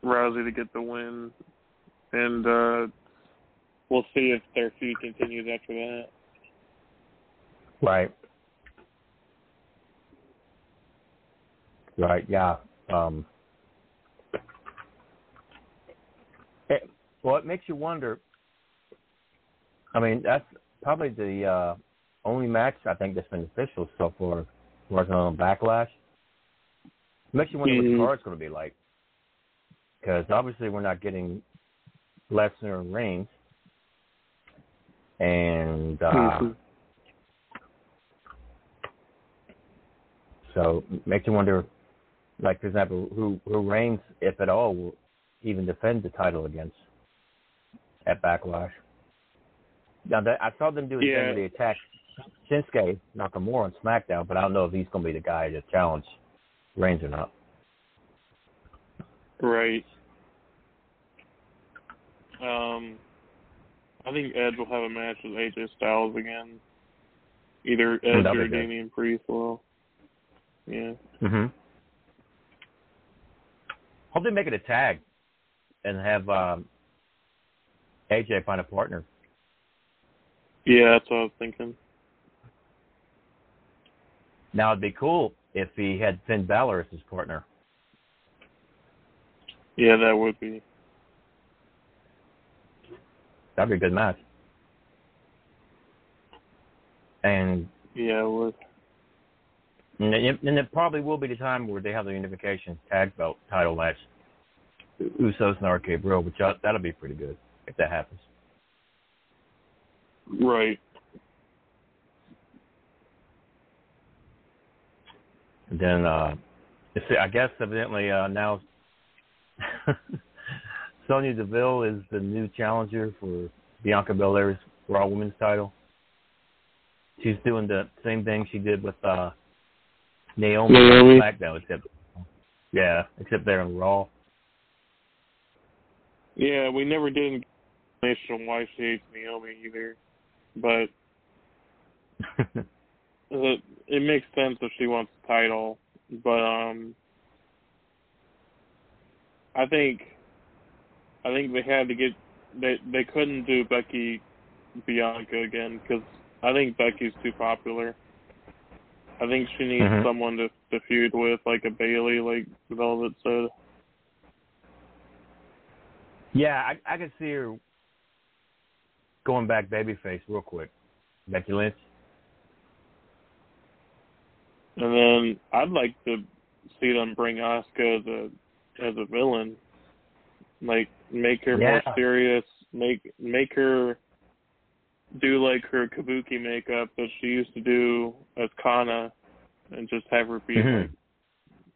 Rousey to get the win, and uh we'll see if their feud continues after that. Right. Right. Yeah. Um, it, well, it makes you wonder. I mean, that's probably the uh, only match I think that's been official so far, working on Backlash. It makes you wonder what Mhm. the card's going to be like, because obviously we're not getting Lesnar and Reigns, and uh, Mhm. So it makes you wonder, like for example, who who Reigns, if at all, will even defend the title against at Backlash. Now that I saw them do it Yeah. thing where they attack Shinsuke Nakamura on SmackDown, but I don't know if he's going to be the guy to challenge Reigns or not. Right. Um, I think Edge will have a match with AJ Styles again. Either Edge or be good. Damian Priest will. Yeah. Mm-hmm. Hope they make it a tag and have um, AJ find a partner. Yeah, that's what I was thinking. Now it'd be cool if he had Finn Balor as his partner. Yeah, that would be. That'd be a good match. And Yeah, it would. and it, and it probably will be the time where they have the unification tag belt title match. Usos and RK Bro, which I, that'll be pretty good if that happens. Right. And then uh I guess evidently uh now <laughs> Sonya Deville is the new challenger for Bianca Belair's Raw Women's title. She's doing the same thing she did with uh Naomi, Naomi. on SmackDown, except yeah, except they're in Raw. Yeah, we never did an explanation on why she hates Naomi either, but <laughs> it, it makes sense if she wants the title. But um, I think I think they had to get they they couldn't do Becky Bianca again because I think Becky's too popular. I think she needs Mhm. someone to to feud with, like a Bayley, like Velvet said. yeah, I I could see her going back babyface real quick. Becky Lynch. And then I'd like to see them bring Asuka as a as a villain. Like make her more serious, make make her do like her kabuki makeup that she used to do as Kana and just have her be Mhm.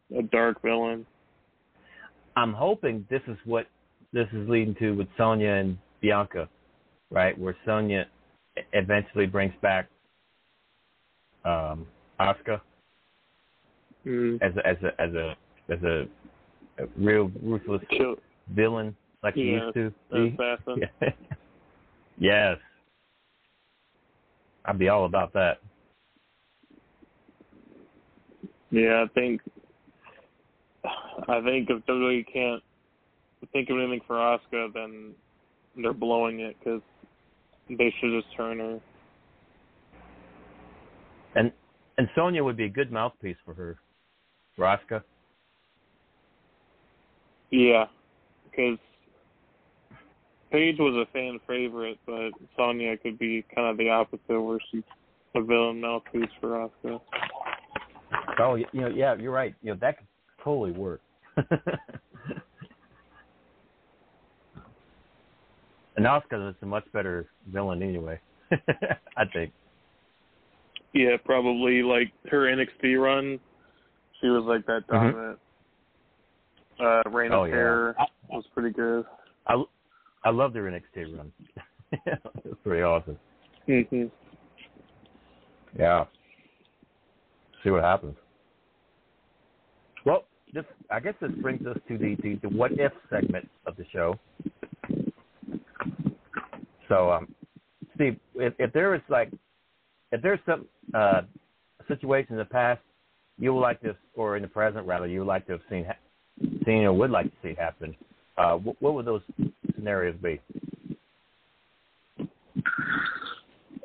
like a dark villain. I'm hoping this is what this is leading to with Sonya and Bianca, right? Where Sonya eventually brings back um Asuka Mm. as a as a as a as a, a real ruthless Kill villain like he Yeah, used to. be. assassin. <laughs> yes. I'd be all about that. Yeah, I think I think if WWE can't think of anything for Asuka, then they're blowing it because they should just turn her. And and Sonya would be a good mouthpiece for her. For Asuka. Yeah, because Paige was a fan favorite, but Sonya could be kind of the opposite, where she's a villain mouthpiece for Asuka. Oh, you know, yeah, you're right. You know, that could totally work. <laughs> and Asuka is a much better villain anyway. <laughs> I think. Yeah, probably like her NXT run. She was like that Mhm. dominant. Uh, Reign Oh, of yeah. Was pretty good. I I love their NXT run. <laughs> it was pretty awesome. hmm Yeah. See what happens. Well, this I guess this brings us to the, the, the what if segment of the show. So, um, Steve, if, if there is like, if there's some uh, situation in the past you would like to, or in the present rather, you would like to have seen, ha- or would like to see happen, uh, what, what would those scenarios be?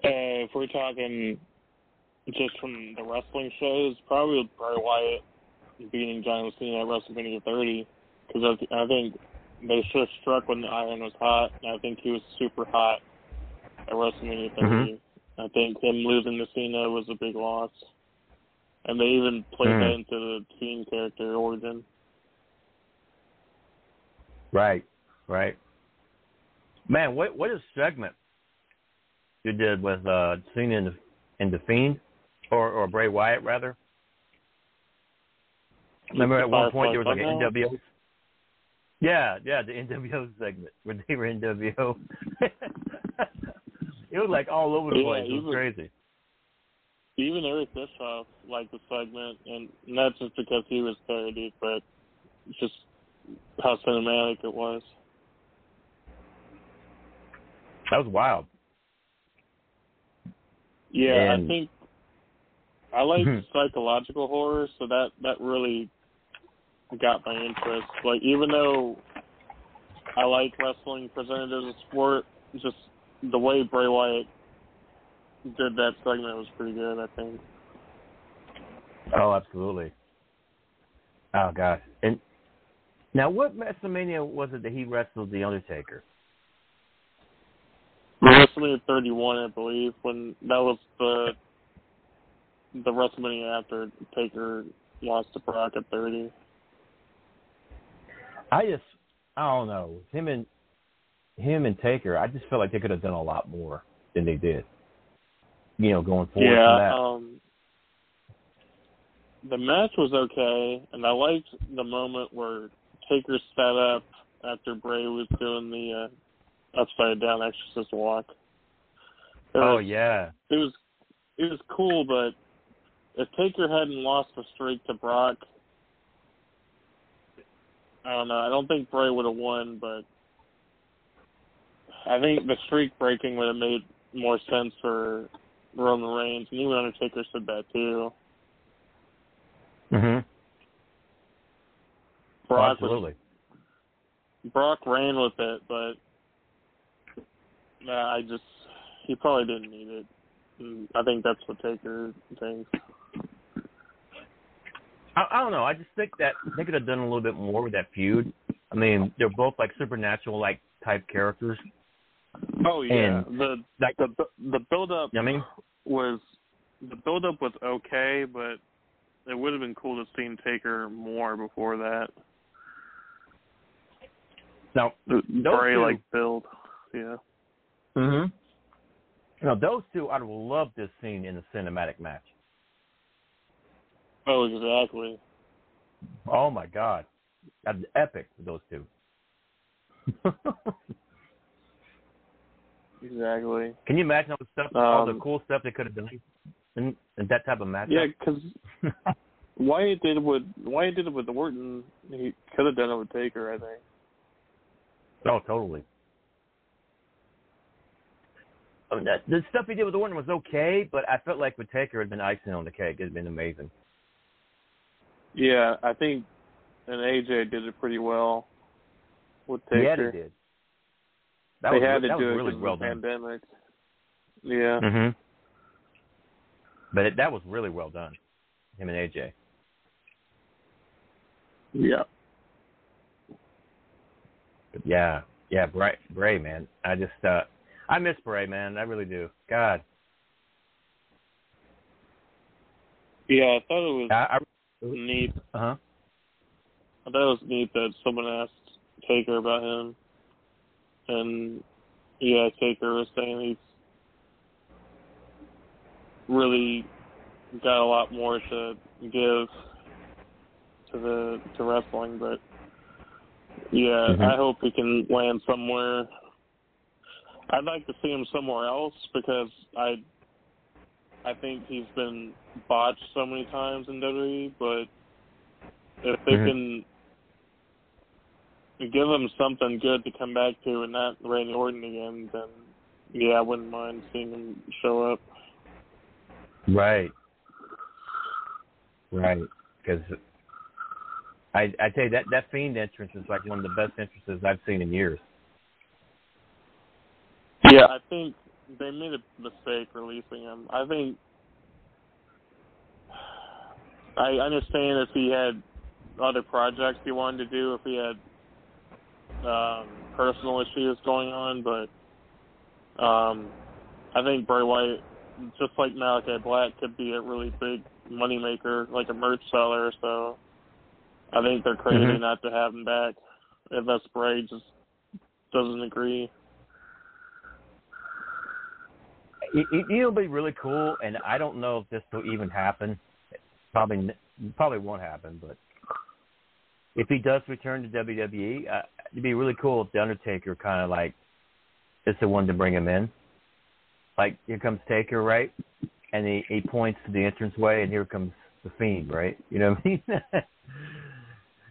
Uh, if we're talking just from the wrestling shows, probably Bray Wyatt beating John Cena at WrestleMania 30, because I, I think they should have struck when the iron was hot, and I think he was super hot at WrestleMania 30. Mhm. I think him losing to Cena was a big loss, and they even played Mhm. that into the Fiend character origin. Right, right. Man, what what is segment you did with uh Cena and the, and the Fiend, or or Bray Wyatt rather? Remember at one point there was like an NWO. Yeah, yeah, the NWO segment where they were NWO. <laughs> it was like all over the Yeah, place. It was was- crazy. even Eric Bischoff liked the segment, and not just because he was parodied, but just how cinematic it was. That was wild. Yeah, And- I think I like Mhm. psychological horror, so that that really got my interest. Like even though I like wrestling presented as a sport, just the way Bray Wyatt did that segment was pretty good. I think. Oh, absolutely. Oh gosh. And now, what WrestleMania was it that he wrestled the Undertaker? WrestleMania 31, I believe, when that was the the WrestleMania after Taker lost to Brock at 30. I just, I don't know. Him and him and Taker, I just feel like they could have done a lot more than they did. You know, going forward yeah, um, the match was okay, and I liked the moment where Taker sat up after Bray was doing the uh, upside down exorcist walk. It oh was, yeah. it was it was cool, but if Taker hadn't lost the streak to Brock, I don't know. I don't think Bray would have won, but I think the streak breaking would have made more sense for Roman Reigns, and even Undertaker said that too. Mhm. Brock was absolutely. Brock ran with it, but nah, I just he probably didn't need it. And I think that's what Taker thinks. I, I don't know. I just think that they could have done a little bit more with that feud. I mean, they're both like supernatural like type characters. Oh yeah, And, the like- the the build up You know I mean? was the build up was okay, but it would have been cool to see Taker more before that. Now, The Those Bray two- like build, yeah. Mhm. Now, those two, I'd love this scene in the cinematic match. Oh, exactly. Oh my God, that's epic with those two. <laughs> Exactly. Can you imagine all the stuff, all the Um, cool stuff they could have done in, in that type of match? Yeah, because <laughs> Wyatt did it with Wyatt did it with Orton. He could have done it with Taker, I think. Oh, totally. I mean, that, the stuff he did with Orton was okay, but I felt like with Taker had been icing on the cake. It had been amazing. Yeah, I think and AJ did it pretty well with Yeah, Taker. they did. That they was, had to do it really well the done. pandemic. Yeah. hmm But it, that was really well done. Him and AJ. Yeah. Yeah, yeah, Bray, Bray, man. I just, uh I miss Bray, man. I really do. God, Yeah, I thought it was I, I neat. uh huh. I thought it was neat that someone asked Taker about him, and yeah, Taker was saying he's really got a lot more to give to the to wrestling, but yeah, Mhm. I hope he can land somewhere. I'd like to see him somewhere else because I I think he's been botched so many times in WWE, but if they Mhm. can give him something good to come back to and not Randy Orton again, then yeah, I wouldn't mind seeing him show up. Right. Right. Because I I tell you that that fiend entrance is like one of the best entrances I've seen in years. Yeah, I think they made a mistake releasing him. I think I understand if he had other projects he wanted to do, if he had um, personal issues going on, but um, I think Bray Wyatt, just like Malachi Black, could be a really big moneymaker, like a merch seller. So I think they're crazy Mhm. not to have him back, unless Bray just doesn't agree. It, it, it'll be really cool, and I don't know if this will even happen. Probably n- probably won't happen, but if he does return to WWE, uh, it'd be really cool if the Undertaker kind of like is the one to bring him in. Like here comes Taker, right? and he he points to the entranceway, and here comes the fiend, right? You know what I mean? <laughs>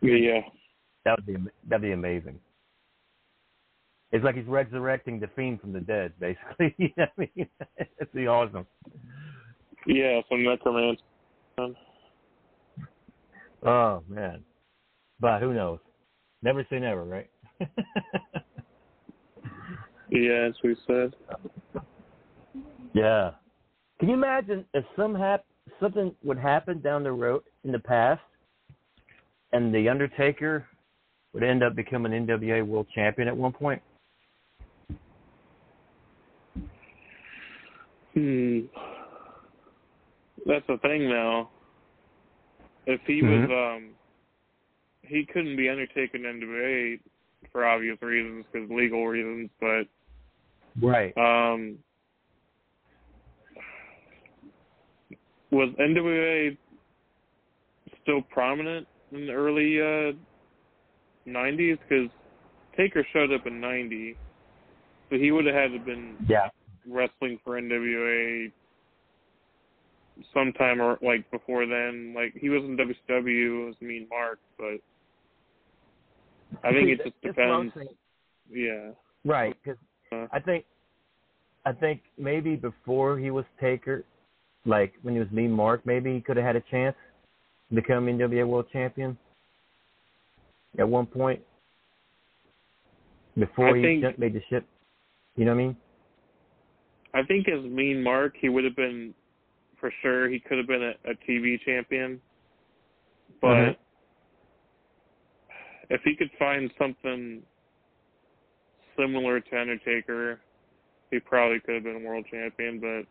Yeah. that would be that'd be amazing. It's like he's resurrecting the fiend from the dead, basically. <laughs> you know I mean? It'd be awesome. Yeah, from necromancer. Oh man, but who knows? Never say never, right? <laughs> Yeah, as we said. Yeah. Can you imagine if some hap- something would happen down the road in the past, and the Undertaker would end up becoming NWA World Champion at one point? Hmm. That's the thing now. If he Mhm. was, um, he couldn't be Undertaker in NWA for obvious reasons, because legal reasons. But Right. um, was NWA still prominent in the early uh, '90s? Because Taker showed up in '90, so he would have had to have been Yeah. wrestling for NWA sometime or like before then. Like he was in WCW as Mean Mark, but I think it just That's what I'm depends. saying. Yeah. Right, because Uh, I think, I think maybe before he was Taker, like when he was Mean Mark, maybe he could have had a chance to become NWA World Champion at one point before I he think- made the ship. You know what I mean? I think as Mean Mark, he would have been for sure. He could have been a, a TV champion, but Mhm. if he could find something similar to Undertaker, he probably could have been a world champion. But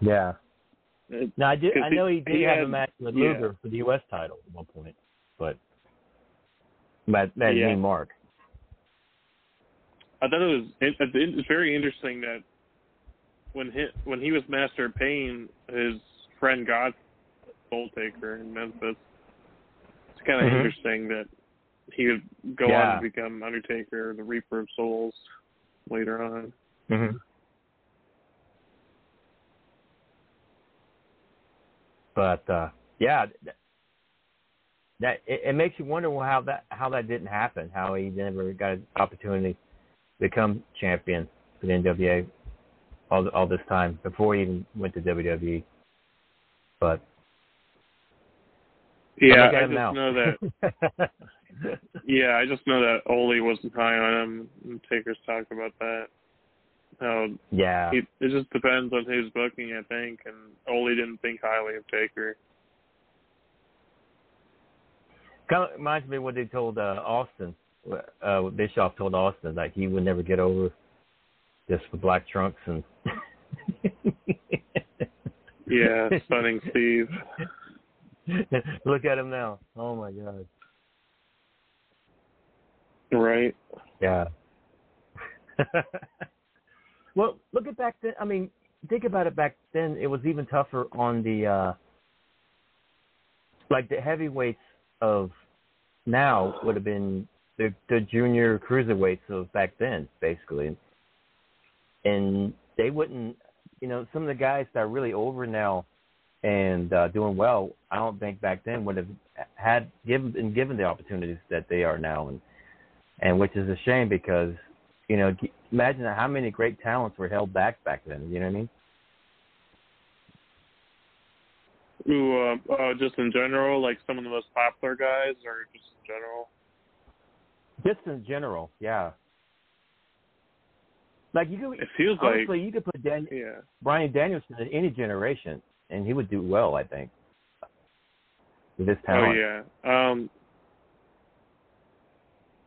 Yeah. It, Now I did. 'Cause I know he did he have a match with yeah. Luger for the U.S. title at one point, but that that Yeah. Mean Mark. I thought it was it, it's very interesting that when he when he was Master of Pain, his friend got Soul Taker in Memphis. It's kind of Mhm. interesting that he would go Yeah. on to become Undertaker, the Reaper of Souls, later on. Mm-hmm. But uh yeah, that it, it makes you wonder well, how that how that didn't happen. How he never got an opportunity to become champion for the NWA all all this time before he even went to WWE. But Yeah, I just now. know that. <laughs> Yeah, I just know that Ole wasn't high on him. And Taker's talked about that. How yeah, he, it just depends on who's booking, I think. And Ole didn't think highly of Taker. kind of reminds me of what they told uh, Austin. Uh, what Bischoff told Austin like he would never get over just the black trunks and. <laughs> Yeah, stunning Steve. <laughs> Look at him now. Oh my god. Right. Yeah. <laughs> well, look at back then. I mean, think about it. Back then, it was even tougher on the uh like the heavyweights of now would have been the the junior cruiserweights of back then, basically. And they wouldn't, you know, some of the guys that are really over now and uh, doing well, I don't think back then would have had given been given the opportunities that they are now, and and which is a shame because you know imagine how many great talents were held back back then. You know what I mean? Ooh, uh, uh, just in general, like some of the most popular guys, or just in general. Just in general, yeah. Like you could It feels like honestly, you could put Dan, yeah. Bryan Danielson in any generation, and he would do well. I think with his talent. Oh yeah. Um.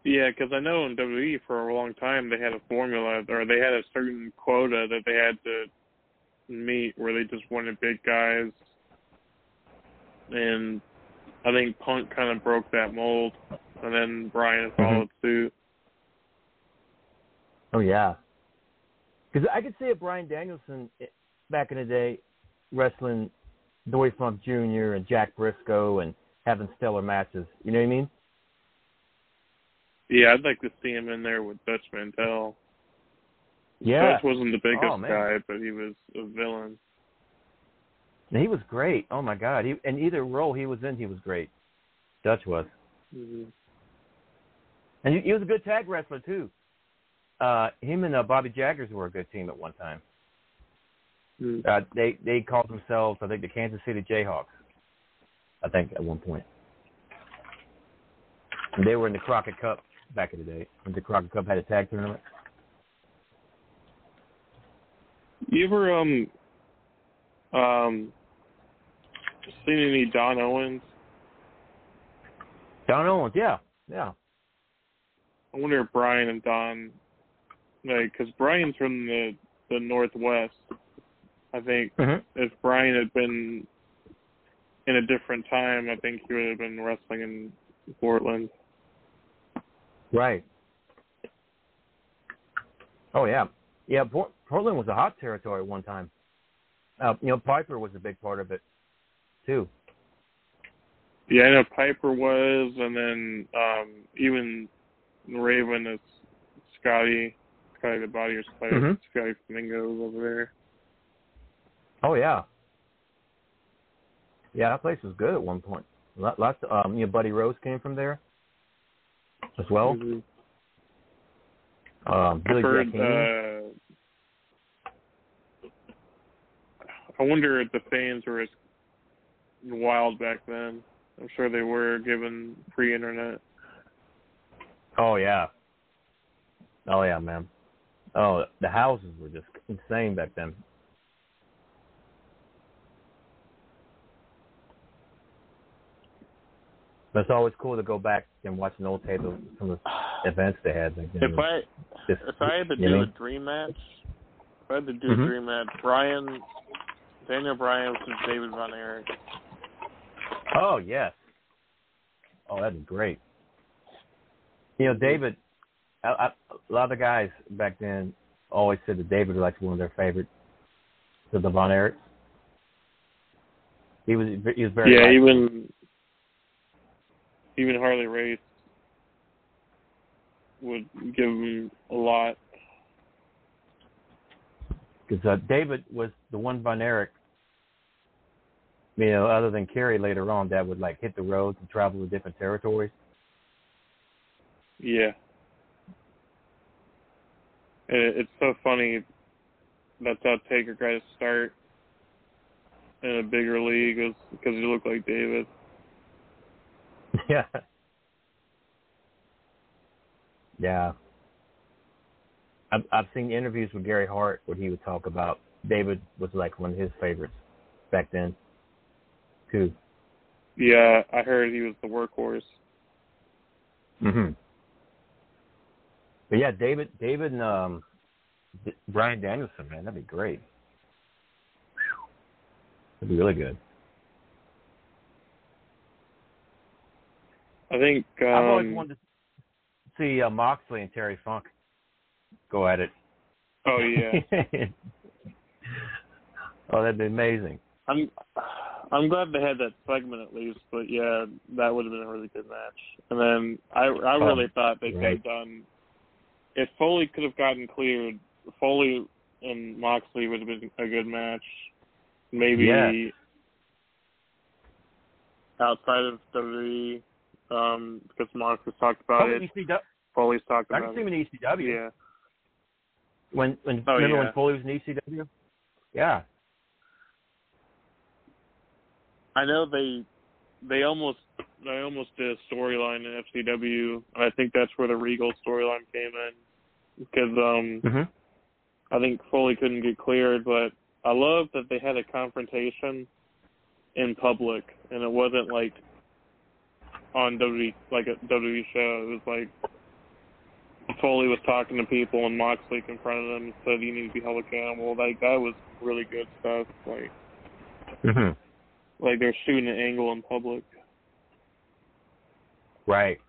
Yeah, because I know in WWE for a long time they had a formula, or they had a certain quota that they had to meet, where they just wanted big guys, and I think Punk kind of broke that mold, and then Bryan followed suit. Oh yeah. Because I could see a Bryan Danielson eh, back in the day wrestling Dory Funk Jr. and Jack Briscoe and having stellar matches. You know what I mean? Yeah, I'd like to see him in there with Dutch Mantell. Yeah. Dutch wasn't the biggest Oh, guy, but he was a villain. And he was great. Oh my God! He and either role he was in, he was great. Dutch was, hmm and he, he was a good tag wrestler too. Uh, him and uh, Bobby Jaggers were a good team at one time. Mm. Uh, they they called themselves, I think, the Kansas City Jayhawks. I think at one point. And they were in the Crockett Cup back in the day when the Crockett Cup had a tag tournament. You ever um um seen any Don Owens? Don Owens, yeah, yeah. I wonder if Bryan and Don, like, because Bryan's from the the Northwest. I think Mhm. if Bryan had been in a different time, I think he would have been wrestling in Portland. Right. Oh yeah, yeah. Port- Portland was a hot territory at one time. Uh, you know, Piper was a big part of it too. Yeah, I know Piper was, and then um even Raven is Scotty, Scotty the Body or Scotty, Mhm. Scotty Flamingos over there. Oh yeah. Yeah, that place was good at one point. Lot- Lots. Um, you know, Buddy Rose came from there as well. Mhm. Um, Billy heard, Jack uh, I wonder if the fans were as wild back then. I'm sure they were, given pre-internet. Oh yeah. Oh yeah, man. Oh, the houses were just insane back then. But it's always cool to go back and watch an old tape of some of the <sighs> events they had back then. If I Just- if I had to do know? a dream match, if I had to do Mhm. a dream match, Bryan, Daniel Bryan versus David Von Erich. Oh yes. Oh, that'd be great. You know, David. I, I, a lot of the guys back then always said that David was like one of their favorites. To the Von Erichs. He was he was very yeah, likable. even even Harley Race would give him a lot. because uh, David was the one Von Erich, you know, other than Kerry later on, that would like hit the roads and travel to different territories. Yeah. It, it's so funny. That's how Taker got his start in a bigger league was because he looked like David. <laughs> yeah. Yeah. I've I've seen interviews with Gary Hart where he would talk about David was like one of his favorites back then, too. Yeah, I heard he was the workhorse. hmm But yeah, David, David, and um, D- Bryan Danielson, man, that'd be great. That'd be really good. I think um, I've always wanted to see uh, Moxley and Terry Funk go at it. Oh yeah. <laughs> oh, that'd be amazing. I'm I'm glad they had that segment at least, but yeah, that would have been a really good match. And then I I Oh, really thought they could right. have done if Foley could have gotten cleared, Foley and Moxley would have been a good match. Maybe Yeah. outside of WWE, um, because Moxley talked about Probably it. ECW. Foley's talked I about can see him in ECW. Yeah. When when Oh, remember yeah. when Foley was in ECW? Yeah. I know they they almost they almost did a storyline in FCW, I think that's where the Regal storyline came in because um Mhm. I think Foley couldn't get cleared, but I love that they had a confrontation in public, and it wasn't like on WWE like a WWE show. It was like Foley was talking to people, and Moxley confronted him and said, "You need to be held accountable." Like that was really good stuff. Like Mhm. like they're shooting an angle in public. Right.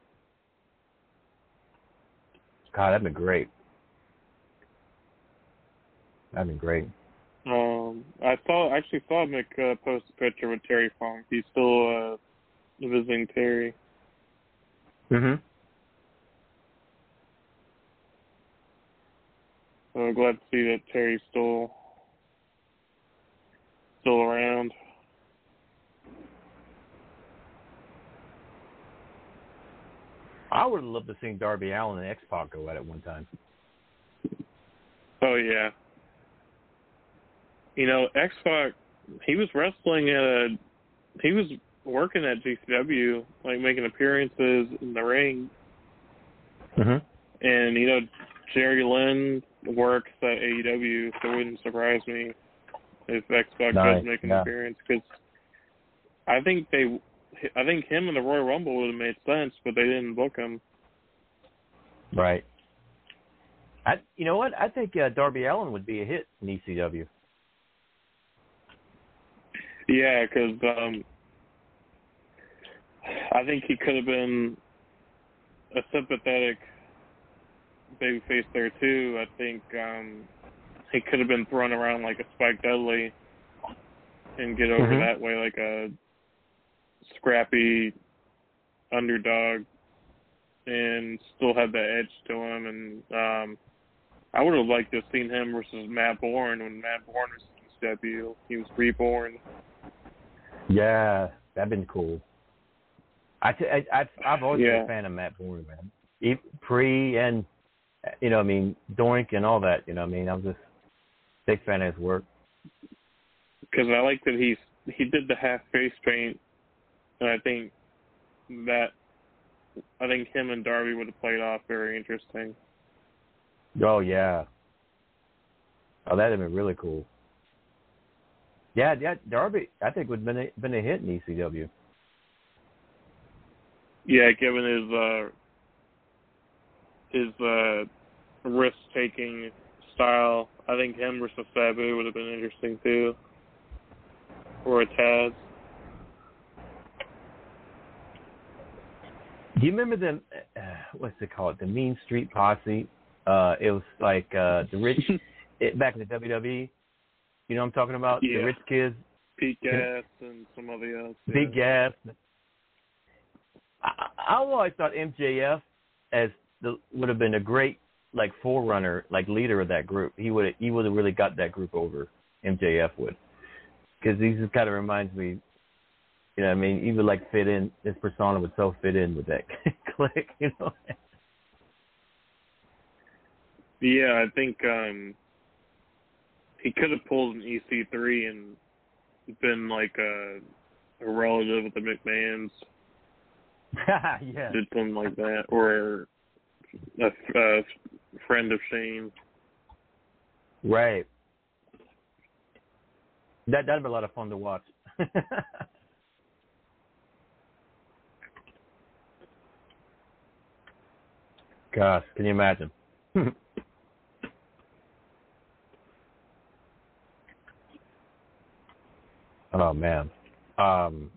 God, that'd be great. That'd be great. Um, I saw actually saw Mick uh, post a picture with Terry Funk. He's still uh, visiting Terry. Mhm. I'm glad to see that Terry's still still around. I would have loved to see Darby Allin and X Pac go at it one time. Oh yeah. You know, X Pac he was wrestling at a he was working at GCW, like making appearances in the ring, Mm-hmm. and you know, Jerry Lynn works at AEW, so it wouldn't surprise me if X Pac Nice, does make an yeah. appearance because I think they, I think him and the Royal Rumble would have made sense, but they didn't book him. Right. I, you know what? I think uh, Darby Allin would be a hit in ECW. Yeah, because um, I think he could have been a sympathetic babyface there too. I think um, he could have been thrown around like a Spike Dudley and get over Mhm. that way, like a scrappy underdog, and still have that edge to him. And um, I would have liked to have seen him versus Matt Bourne when Matt Bourne was in ECW. He was reborn. Yeah, that'd been cool. I, I, I've always been a fan of Matt Bourne, man. E- Pre and you know, I mean, Doink and all that. You know, what I mean, I'm just a big fan of his work. because I like that he's he did the half face paint, and I think that I think him and Darby would have played off very interesting. Oh yeah. Oh, that'd have been really cool. Yeah, yeah, Darby, I think would have been a, been a hit in E ECW. Yeah, given his uh his uh risk taking style, I think him versus Sabu would have been interesting too. Or a Taz. Do you remember the uh, what's it called? The Mean Street Posse. Uh, it was like uh, the rich <laughs> it, back in the WWE. You know what I'm talking about? Yeah. The rich kids, Pete Gas and somebody else. yeah. big gas. I, I always thought MJF as the would have been a great like forerunner, like leader of that group. He would he would have really got that group over. MJF would, because he just kind of reminds me. You know, I mean, he would like fit in. His persona would so fit in with that <laughs> clique. You know. Yeah, I think um he could have pulled an EC3 and been like a, a relative of the McMahons, <laughs> <laughs> yeah. did something like that, or a, a friend of Shane. Right. That that'd be a lot of fun to watch. <laughs> Gosh, can you imagine? oh man. Um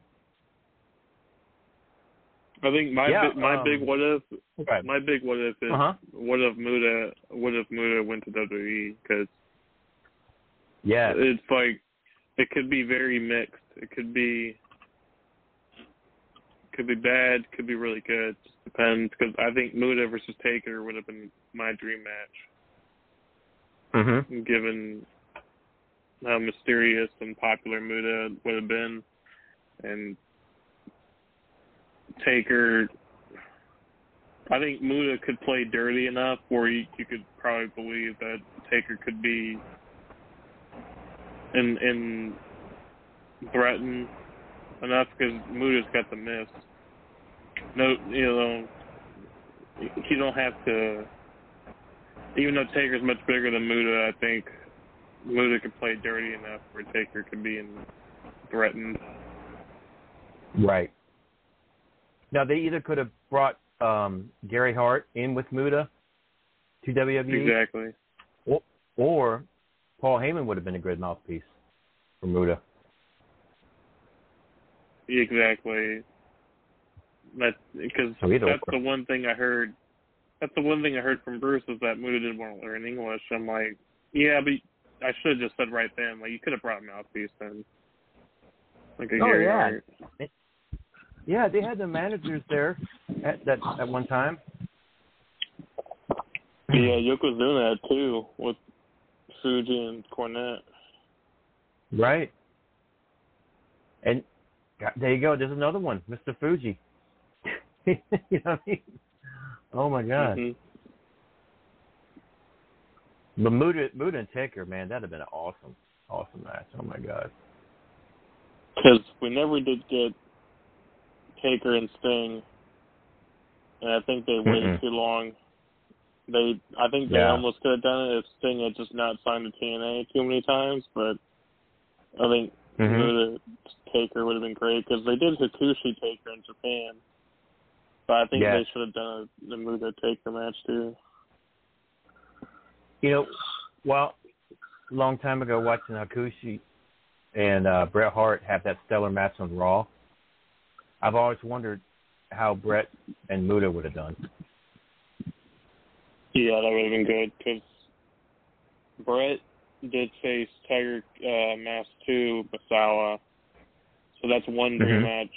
I think my Yeah, big, my um, big what if okay. my big what if is Uh-huh. what if Muta what if Muta went to WWE because Yeah. it's like it could be very mixed. It could be could be bad, could be really good. Just depends because I think Muta versus Taker would have been my dream match, Mhm. given how mysterious and popular Muta would have been, and Taker. I think Muta could play dirty enough where you, you could probably believe that Taker could be in in threaten enough because Muta's got the miss. No, you know, you don't have to. Even though Taker's much bigger than Muta, I think Muta could play dirty enough where Taker could be in, threatened. Right. Now they either could have brought um Gary Hart in with Muta to WWE Exactly. or, or Paul Heyman would have been a good mouthpiece for Muta. Exactly. That because So that's the one thing I heard. That's the one thing I heard from Bruce is that Muta didn't want to learn English. I'm like, yeah, but I should have just said right then, like you could have brought mouthpiece then. Like a Oh, Gary yeah. Hart. Yeah, they had the managers there at that at one time. Yeah, Yoko's doing that too with Fuji and Cornette. Right. And there you go. There's another one, Mr. Fuji. <laughs> you know what I mean? Oh my god. Mhm. But Muta, Muta and Taker, man, that'd have been an awesome, awesome match. Oh my god. Because we never did get Taker and Sting, and I think they waited Mm-mm. too long. They, I think they Yeah. almost could have done it if Sting had just not signed to TNA too many times. But I think Mhm. Muta Taker would have been great because they did Hakushi Taker in Japan. But I think Yes. they should have done a, the Muta Taker match too. You know, well, a long time ago, watching Hakushi and uh, Bret Hart have that stellar match on Raw, I've always wondered how Bret and Muta would have done. Yeah, that would have been good because Bret did face Tiger uh, Mask 2 Misawa. So that's one dream Mhm. match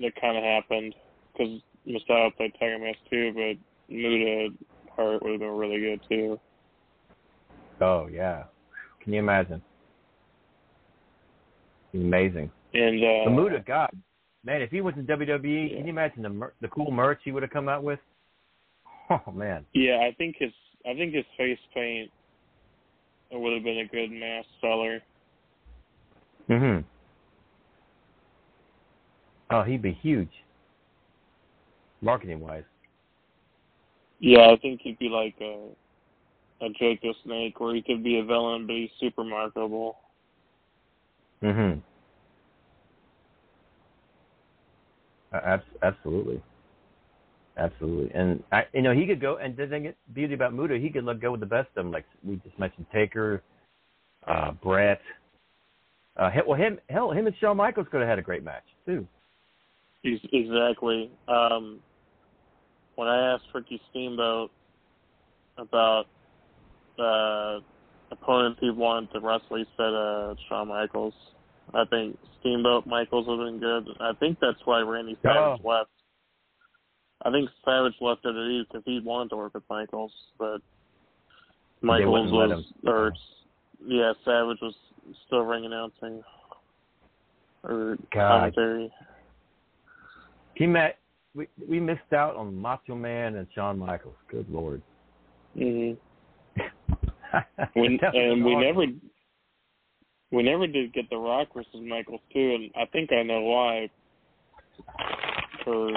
that kind of happened because Misawa played Tiger Mask 2, but Muta Hart would have been really good too. Oh yeah, can you imagine? Amazing. And uh, The Muta, God, man, if he was in WWE, can you imagine the mer- the cool merch he would have come out with? <laughs> Oh man. yeah, I think his I think his face paint would have been a good mass seller. Mhm. Oh, he'd be huge, marketing wise. Yeah, I think he'd be like a a Jake the Snake, where he could be a villain, but he's super marketable. Mhm. Uh, abs- absolutely. Absolutely, and I, you know, he could go. And the thing, beauty about Muta, he could let go with the best of them. Like we just mentioned, Taker, uh, Bret. Uh, well, him, hell, him and Shawn Michaels could have had a great match too. Exactly. Um, when I asked Ricky Steamboat about uh, opponents he wanted to wrestle, he said uh, Shawn Michaels. I think Steamboat Michaels would have been good. I think that's why Randy Savage Oh. left. I think Savage left WWE because he wanted to work with Michaels, but Michaels was, or yeah, Savage was still ring announcing or God. commentary. He met. We we missed out on Macho Man and Shawn Michaels. Good lord. Mm-hmm. <laughs> We, and we never we never did get the Rock versus Michaels too, and I think I know why. For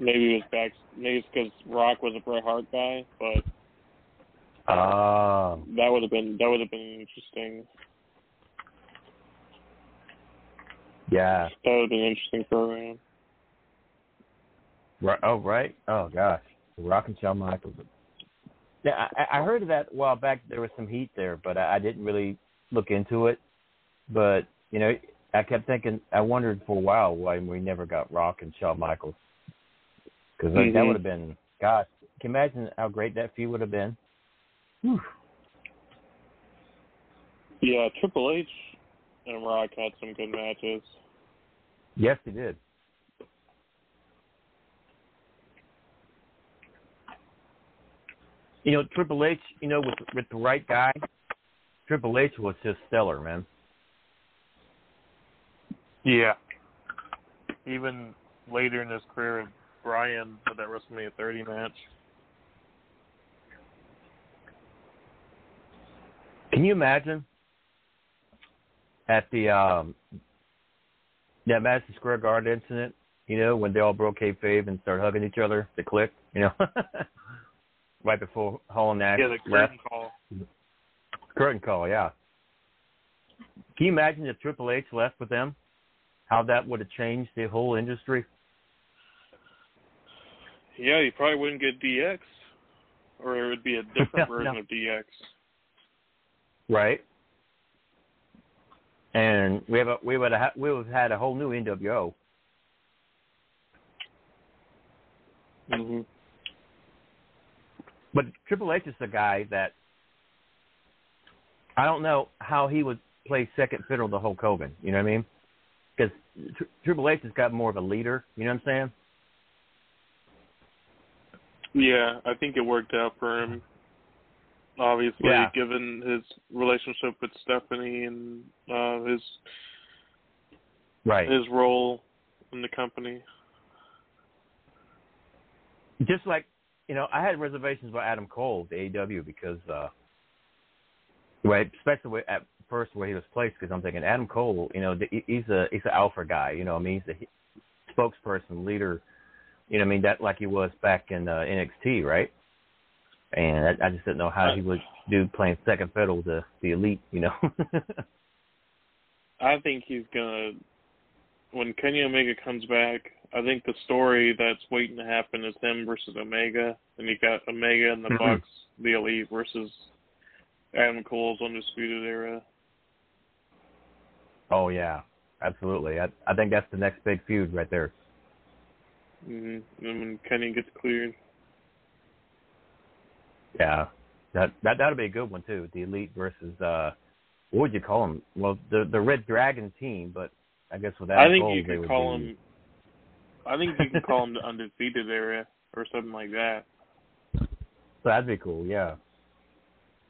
maybe it was back, maybe it's because Rock was a Bret Hart guy, but Ah, that would have been that would have been interesting. yeah. That would have been interesting program. Right. Oh, right. Oh, gosh. Rock and Shawn Michaels. Yeah, I, I heard of that a while back. There was some heat there, but I, I didn't really look into it. But you know, I kept thinking. I wondered for a while why we never got Rock and Shawn Michaels. Because that Mhm. would have been. Gosh, can you imagine how great that feud would have been? Whew. Yeah, Triple H and Rock had some good matches. Yes, he did. You know, Triple H. You know, with with the right guy, Triple H was just stellar, man. Yeah. Even later in his career, Bryan had that WrestleMania 30 match. Can you imagine at the um that Madison Square Garden incident? You know, when they all broke kayfabe and started hugging each other, the clique. You know, <laughs> right before Hall and Nash Yeah, the left. call. Curtain call, yeah. Can you imagine if Triple H left with them? How that would have changed the whole industry? Yeah, you probably wouldn't get DX, or it would be a different <laughs> version no. of DX. Right. And we have a, we would have we would have had a whole new NWO. Mm-hmm. But Triple H is the guy that I don't know how he would play second fiddle to Hulk Hogan. You know what I mean? Because Tr- Triple H has got more of a leader. You know what I'm saying? Yeah, I think it worked out for him. Obviously, Yeah. given his relationship with Stephanie and uh, his Right. his role in the company. just like you know, I had reservations about Adam Cole, the AEW, because uh, right, especially at first where he was placed, because I'm thinking Adam Cole, you know, he's a he's an alpha guy, you know, I mean, he's a spokesperson, leader, you know, I mean that like he was back in uh, NXT, right? And I, I just didn't know how he would do playing second fiddle to the elite, you know. <laughs> I think he's gonna when Kenny Omega comes back. I think the story that's waiting to happen is him versus Omega, and you got Omega and the Mhm. Bucks, the Elite versus Adam Cole's Undisputed Era. oh yeah, absolutely. I I think that's the next big feud right there. hmm And when Kenny gets cleared, Yeah, that that that'll be a good one too. The elite versus uh, what would you call them? Well, the the Red Dragon team, but I guess without. I think Cole, you could call be- him. I think you could call them the Undefeated Era or something like that, <laughs> That'd be cool. Yeah.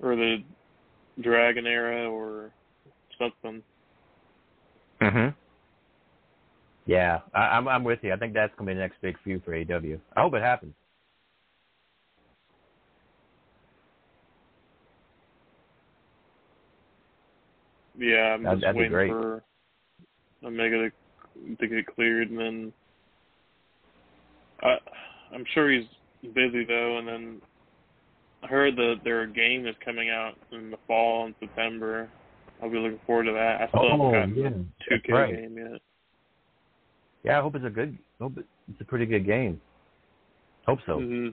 Or the Dragon Era or something. Mhm. Yeah, I, I'm I'm with you. I think that's gonna be the next big feud for AW. I hope it happens. Yeah, I'm That'd- just that'd waiting great. for Omega to to get cleared, and then I I'm sure he's busy though. And then I heard that their game is coming out in the fall in September. I'll be looking forward to that. I still Oh, haven't gotten yeah, the 2K right. game yet. Yeah, I hope it's a good. Hope it's a pretty good game. Hope so. hmm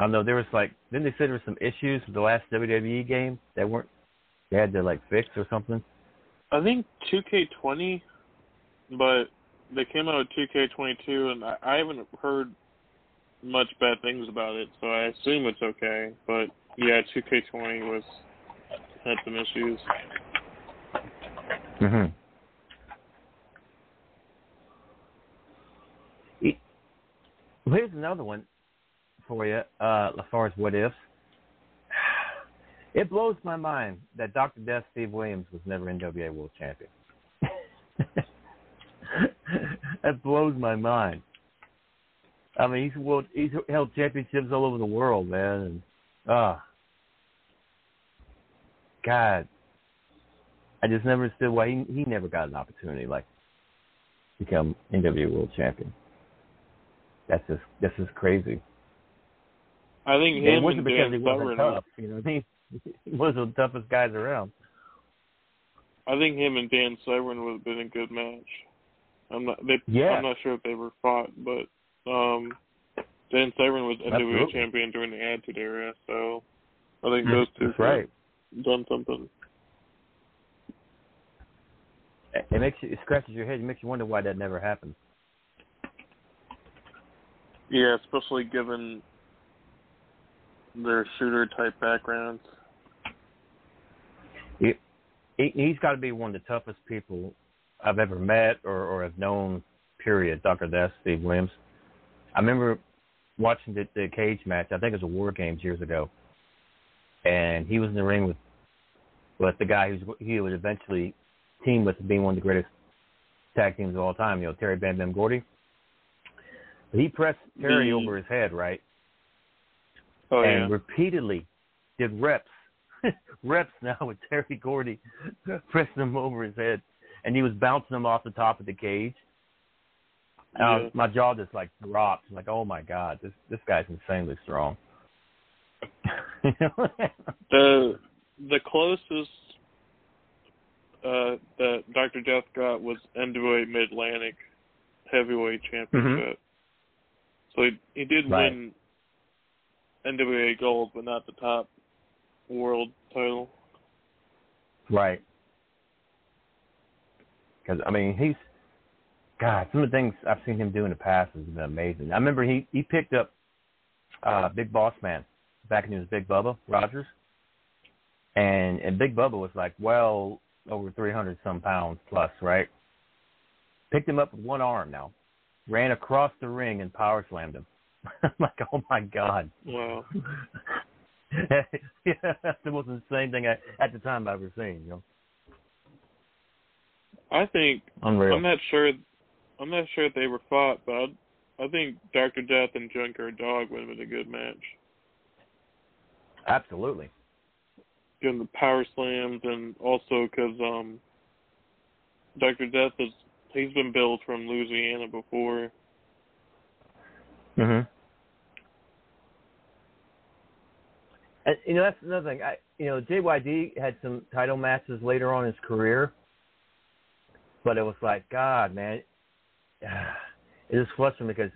I know there was like didn't they say there were some issues with the last WWE game that weren't they had to like fix or something? I think 2K20, but they came out with 2K22, and I, I haven't heard much bad things about it, so I assume it's okay. But yeah, 2K20 was had some issues. Mhm. Well, here's another one for you, uh, as far as what ifs. It blows my mind that Dr. Death Steve Williams was never NWA World Champion. <laughs> that blows my mind. I mean, he's world, he's held championships all over the world, man, and ah, God, I just never understood why he he never got an opportunity like become NWA World Champion. That's just that's just crazy. I think it him wasn't and because Dan he wasn't Severn. tough, you know. what I mean, he was the toughest guys around. I think him and Dan Severn would have been a good match. I'm not. They, Yeah. I'm not sure if they ever fought, but um, Dan Severn was NWA champion during the Attitude Era, so I think those two right. have done something. It it makes you it scratches your head. It makes you wonder why that never happened. Yeah, especially given their shooter type backgrounds. He, he he's got to be one of the toughest people I've ever met or or have known. Period. Dr. Death, Steve Williams. I remember watching the, the cage match. I think it was a War Games years ago, and he was in the ring with with the guy who's he would eventually team with being one of the greatest tag teams of all time. You know, Terry Bam Bam Gordy. He pressed Terry The- over his head, right? Oh and yeah. repeatedly did reps, <laughs> reps now with Terry Gordy <laughs> pressing him over his head, and he was bouncing him off the top of the cage. Uh, Yeah. my jaw just like dropped. I'm like, oh my god, this this guy's insanely strong. <laughs> The the closest uh, that Dr. Death got was NWA Mid Atlantic Heavyweight Championship. So he he did Mm-hmm. Right. win NWA Gold, but not the top world title. Right. Because I mean, he's God. Some of the things I've seen him do in the past has been amazing. I remember he he picked up uh Big Boss Man back when he was Big Bubba Rogers, and and Big Bubba was like well over three hundred some pounds plus, right? Picked him up with one arm now, ran across the ring and power slammed him. <laughs> I'm like, oh my god. Wow. yeah, <laughs> that's the most insane thing I, at the time I've ever seen. You know, I think unreal. I'm not sure I'm not sure if they were fought, but I think Doctor Death and Junkyard Dog would have been a good match. Absolutely. Given the power slams and also because um, Doctor Death is he's been billed from Louisiana before. Mhm. And you know that's another thing. I you know JYD had some title matches later on in his career, but it was like God, man, it just frustrating because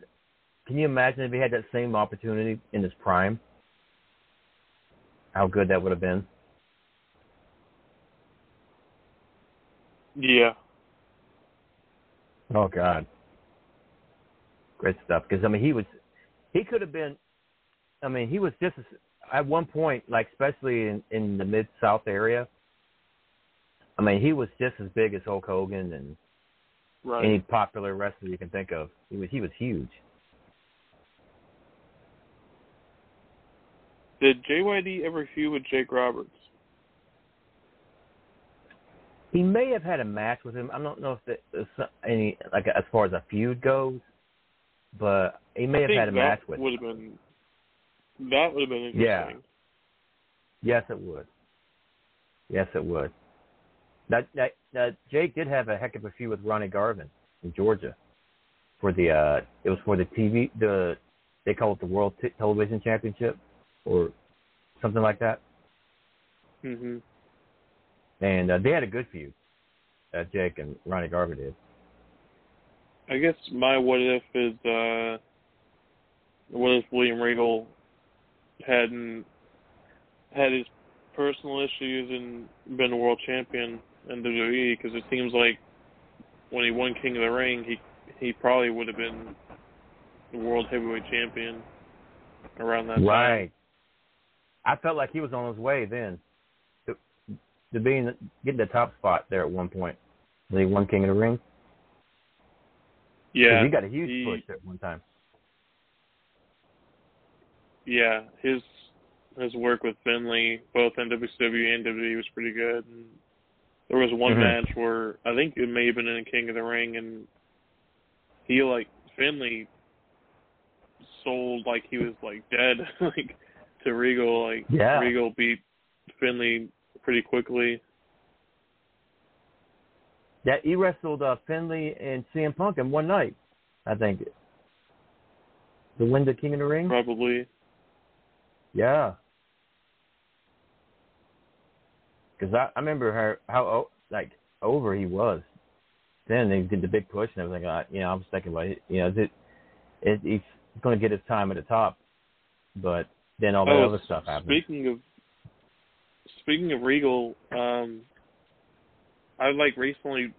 can you imagine if he had that same opportunity in his prime? How good that would have been. Yeah. Oh God, great stuff. Because I mean, he was, he could have been. I mean, he was just at one point, like especially in in the mid South area. I mean, he was just as big as Hulk Hogan and Right. any popular wrestler you can think of. He was he was huge. Did JYD ever feud with Jake Roberts? He may have had a match with him. I don't know if there's any like as far as a feud goes, but he may I have had a that match with. Would have been. That would have been interesting. Yeah. Yes, it would. Yes, it would. That, that, that Jake did have a heck of a feud with Ronnie Garvin in Georgia for the uh it was for the TV the they call it the World T- Television Championship or something like that, Mhm. and uh, they had a good feud. Uh, Jake and Ronnie Garvin did. I guess my what if is uh what if William Regal hadn't had his personal issues and been a world champion in WWE because it seems like when he won King of the Ring he he probably would have been the world heavyweight champion around that time. Right. I felt like he was on his way then to, to being getting the top spot there at one point. When he won King of the Ring. Yeah, he got a huge he- push at one time. yeah, his his work with Finlay, both in WCW and WWE, was pretty good. And there was one Mhm. match where I think it may have been in King of the Ring, and he like Finlay sold like he was like dead, <laughs> like to Regal. Like Yeah. Regal beat Finlay pretty quickly. That he wrestled uh, Finlay and CM Punk in one night, I think. To win the King of the Ring. Probably. Yeah. Because I, I remember her how like over he was. Then they did the big push and everything. I, you know, I was thinking, well, you know, it, it, he's going to get his time at the top, but then all that oh, other stuff happened. Speaking of speaking of Regal, um, I like recently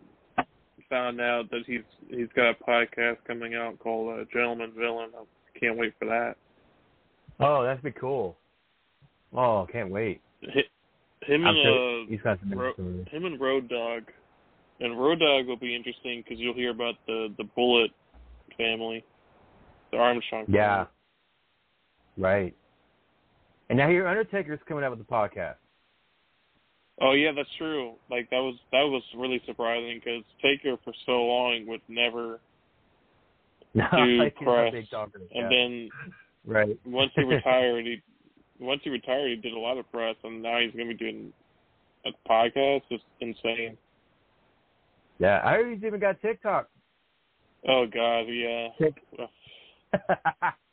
found out that he's he's got a podcast coming out called uh, Gentleman Villain. I can't wait for that. Oh, that'd be cool. Oh, can't wait. Hi- Him I'm and sure uh, he's got some Ro- him and Road Dog, and Road Dog will be interesting because you'll hear about the the Bullet family, the Armstrong. family. Yeah. Right. And now here Undertaker's coming out with the podcast. Oh yeah, that's true. Like that was that was really surprising because Taker for so long would never <laughs> do press, big talker, yeah. and then Right. once he retired, he once he retired, he did a lot of press, and now he's going to be doing a podcast. It's insane. Yeah, I heard he's even got TikTok. Oh God, yeah. <laughs>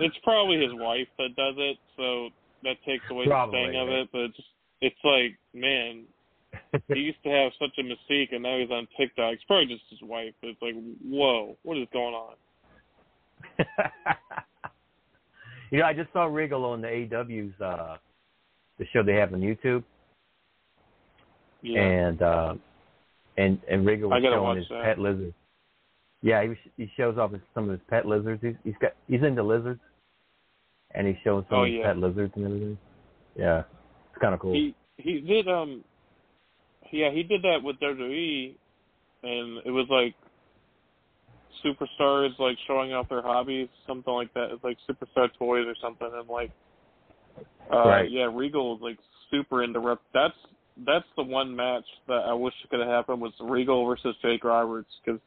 It's probably his wife that does it, so that takes away Probably, the sting of it. But it's it's like, man, he used to have such a mystique, and now he's on TikTok. It's probably just his wife. But it's like, whoa, what is going on? <laughs> you know, I just saw Regal on the AW's uh the show they have on YouTube, Yeah. and uh, and and Regal was showing his that. pet lizard. Yeah, he was, he shows off his, some of his pet lizards. He's, he's got he's into lizards, and he's showing some Oh, of his yeah. pet lizards and everything. Yeah, it's kind of cool. He he did um yeah, he did that with WWE and it was like superstars like showing off their hobbies, something like that. It's like superstar toys or something and like uh Right. yeah, Regal was like super into rep that's that's the one match that I wish could have happened was Regal versus Jake Roberts because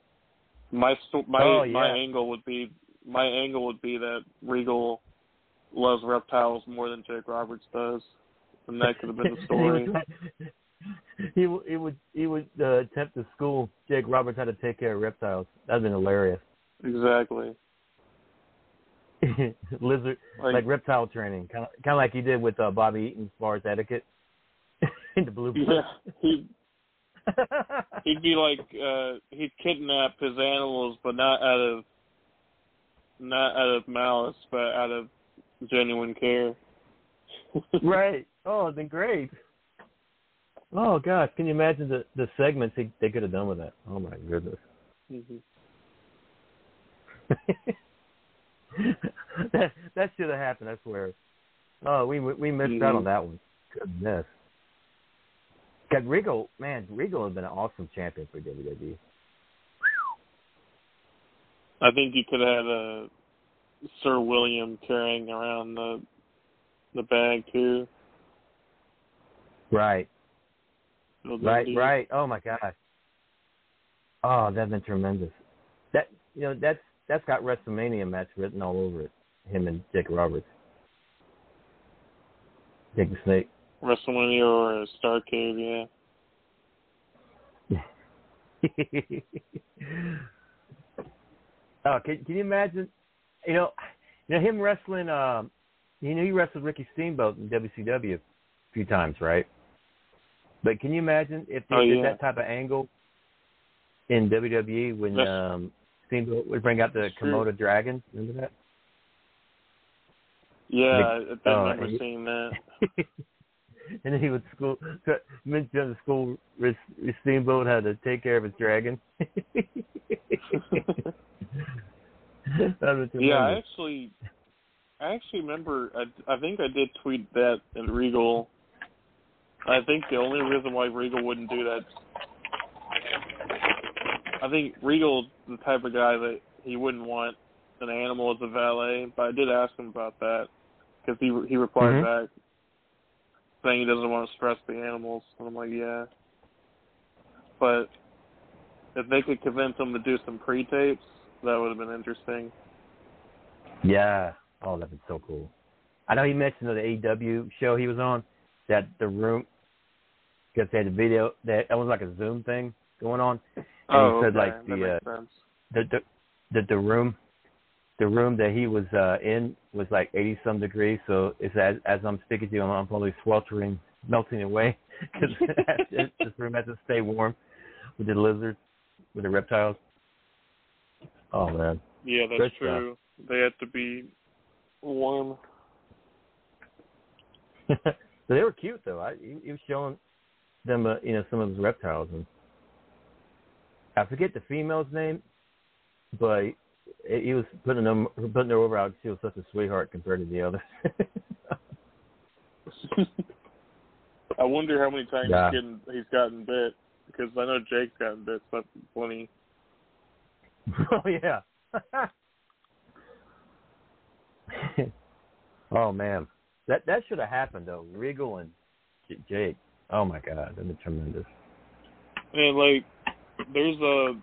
My my Oh, my angle would be my angle would be that Regal loves reptiles more than Jake Roberts does, and that could have been the <laughs> story. <laughs> he would he would he would uh, attempt to school Jake Roberts how to take care of reptiles. That'd been hilarious. exactly. <laughs> Lizard Like- like, reptile training, kind of kind of like he did with uh, Bobby Eaton as far as etiquette <laughs> in the blue. Yeah, he he'd be like uh he'd kidnap his animals, but not out of not out of malice, but out of genuine care. right. Oh, it'd been great. Oh gosh, can you imagine the the segments they, they could have done with that? Oh my goodness. Mhm. <laughs> that that should have happened. I swear. Oh, we we missed out on Mhm. that one. Goodness. God, Regal, man, Regal has been an awesome champion for. WWE. I think you could have had a Sir William carrying around the the bag too. Right, right, right. Oh my gosh. Oh, that's been tremendous. That you know that's that's got WrestleMania match written all over it. Him and Jake Roberts. Jake the Snake. WrestleMania or Starcade, yeah. <laughs> oh, can can you imagine? You know, you know him wrestling. Um, you know he wrestled Ricky Steamboat in WCW a few times, right? But can you imagine if they Oh, did yeah. that type of angle in WWE when That's- um, Steamboat would bring out the true. Komodo dragon? Remember that? Yeah, I, I Big- do oh, remember seeing that. <laughs> and then he would school mention the school Steamboat had to take care of his dragon. <laughs> Yeah, I actually, I actually remember. I, I think I did tweet that in Regal. I think the only reason why Regal wouldn't do that, I think Regal's the type of guy that he wouldn't want an animal as a valet. But I did ask him about that because he he replied Mhm. back saying he doesn't want to stress the animals, and I'm like, yeah. But if they could convince him to do some pre-tapes, that would have been interesting. Yeah. Oh, that'd been so cool. I know he mentioned on the AEW show he was on that the room because they had a video that it was like a Zoom thing going on, and oh, he said okay. like the uh, the the the, the room the room that he was uh in was like 80 some degrees so it's as as i'm speaking to you i'm, I'm probably sweltering melting away <laughs> because <laughs> this room has to stay warm with the lizards with the reptiles oh man Yeah, that's Good stuff. true. They have to be warm. <laughs> so they were cute though i he, he was showing them uh, you know some of his reptiles and i forget the female's name but he he was putting them putting her over out she was such a sweetheart compared to the others <laughs> I wonder how many times Yeah. he's, getting, he's gotten bit because I know Jake's gotten bit so plenty. <laughs> Oh yeah. <laughs> oh man, that that should have happened though. Regal and J- Jake. Oh my God, that'd be tremendous. And like, there's a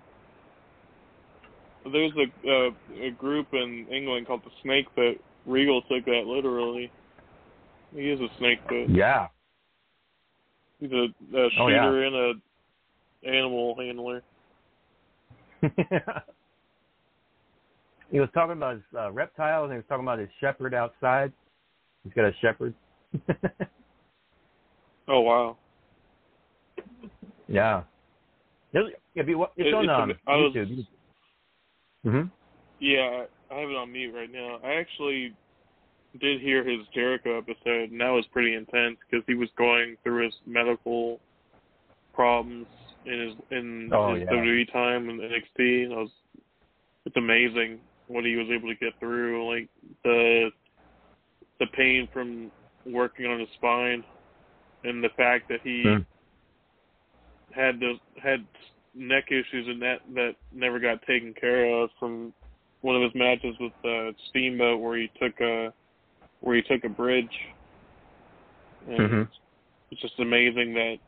there's a uh, a group in England called the Snake Pit. Regal took that literally. He is a snake pit. Yeah. He's a, a shooter Oh, yeah. and a animal handler. <laughs> <laughs> he was talking about his uh, reptiles and he was talking about his shepherd outside. He's got a shepherd. <laughs> Oh wow. Yeah. There's- If you, it's It- on it's a- um, I was- YouTube. Mm-hmm. Yeah, I have it on mute right now. I actually did hear his Jericho episode, and that was pretty intense because he was going through his medical problems in his in Oh, his yeah. WWE time in NXT. And I was, it's amazing what he was able to get through, like the the pain from working on his spine, and the fact that he Mm. Had those had neck issues and that that never got taken care of from one of his matches with uh, Steamboat where he took a where he took a bridge. And Mhm. It's just amazing that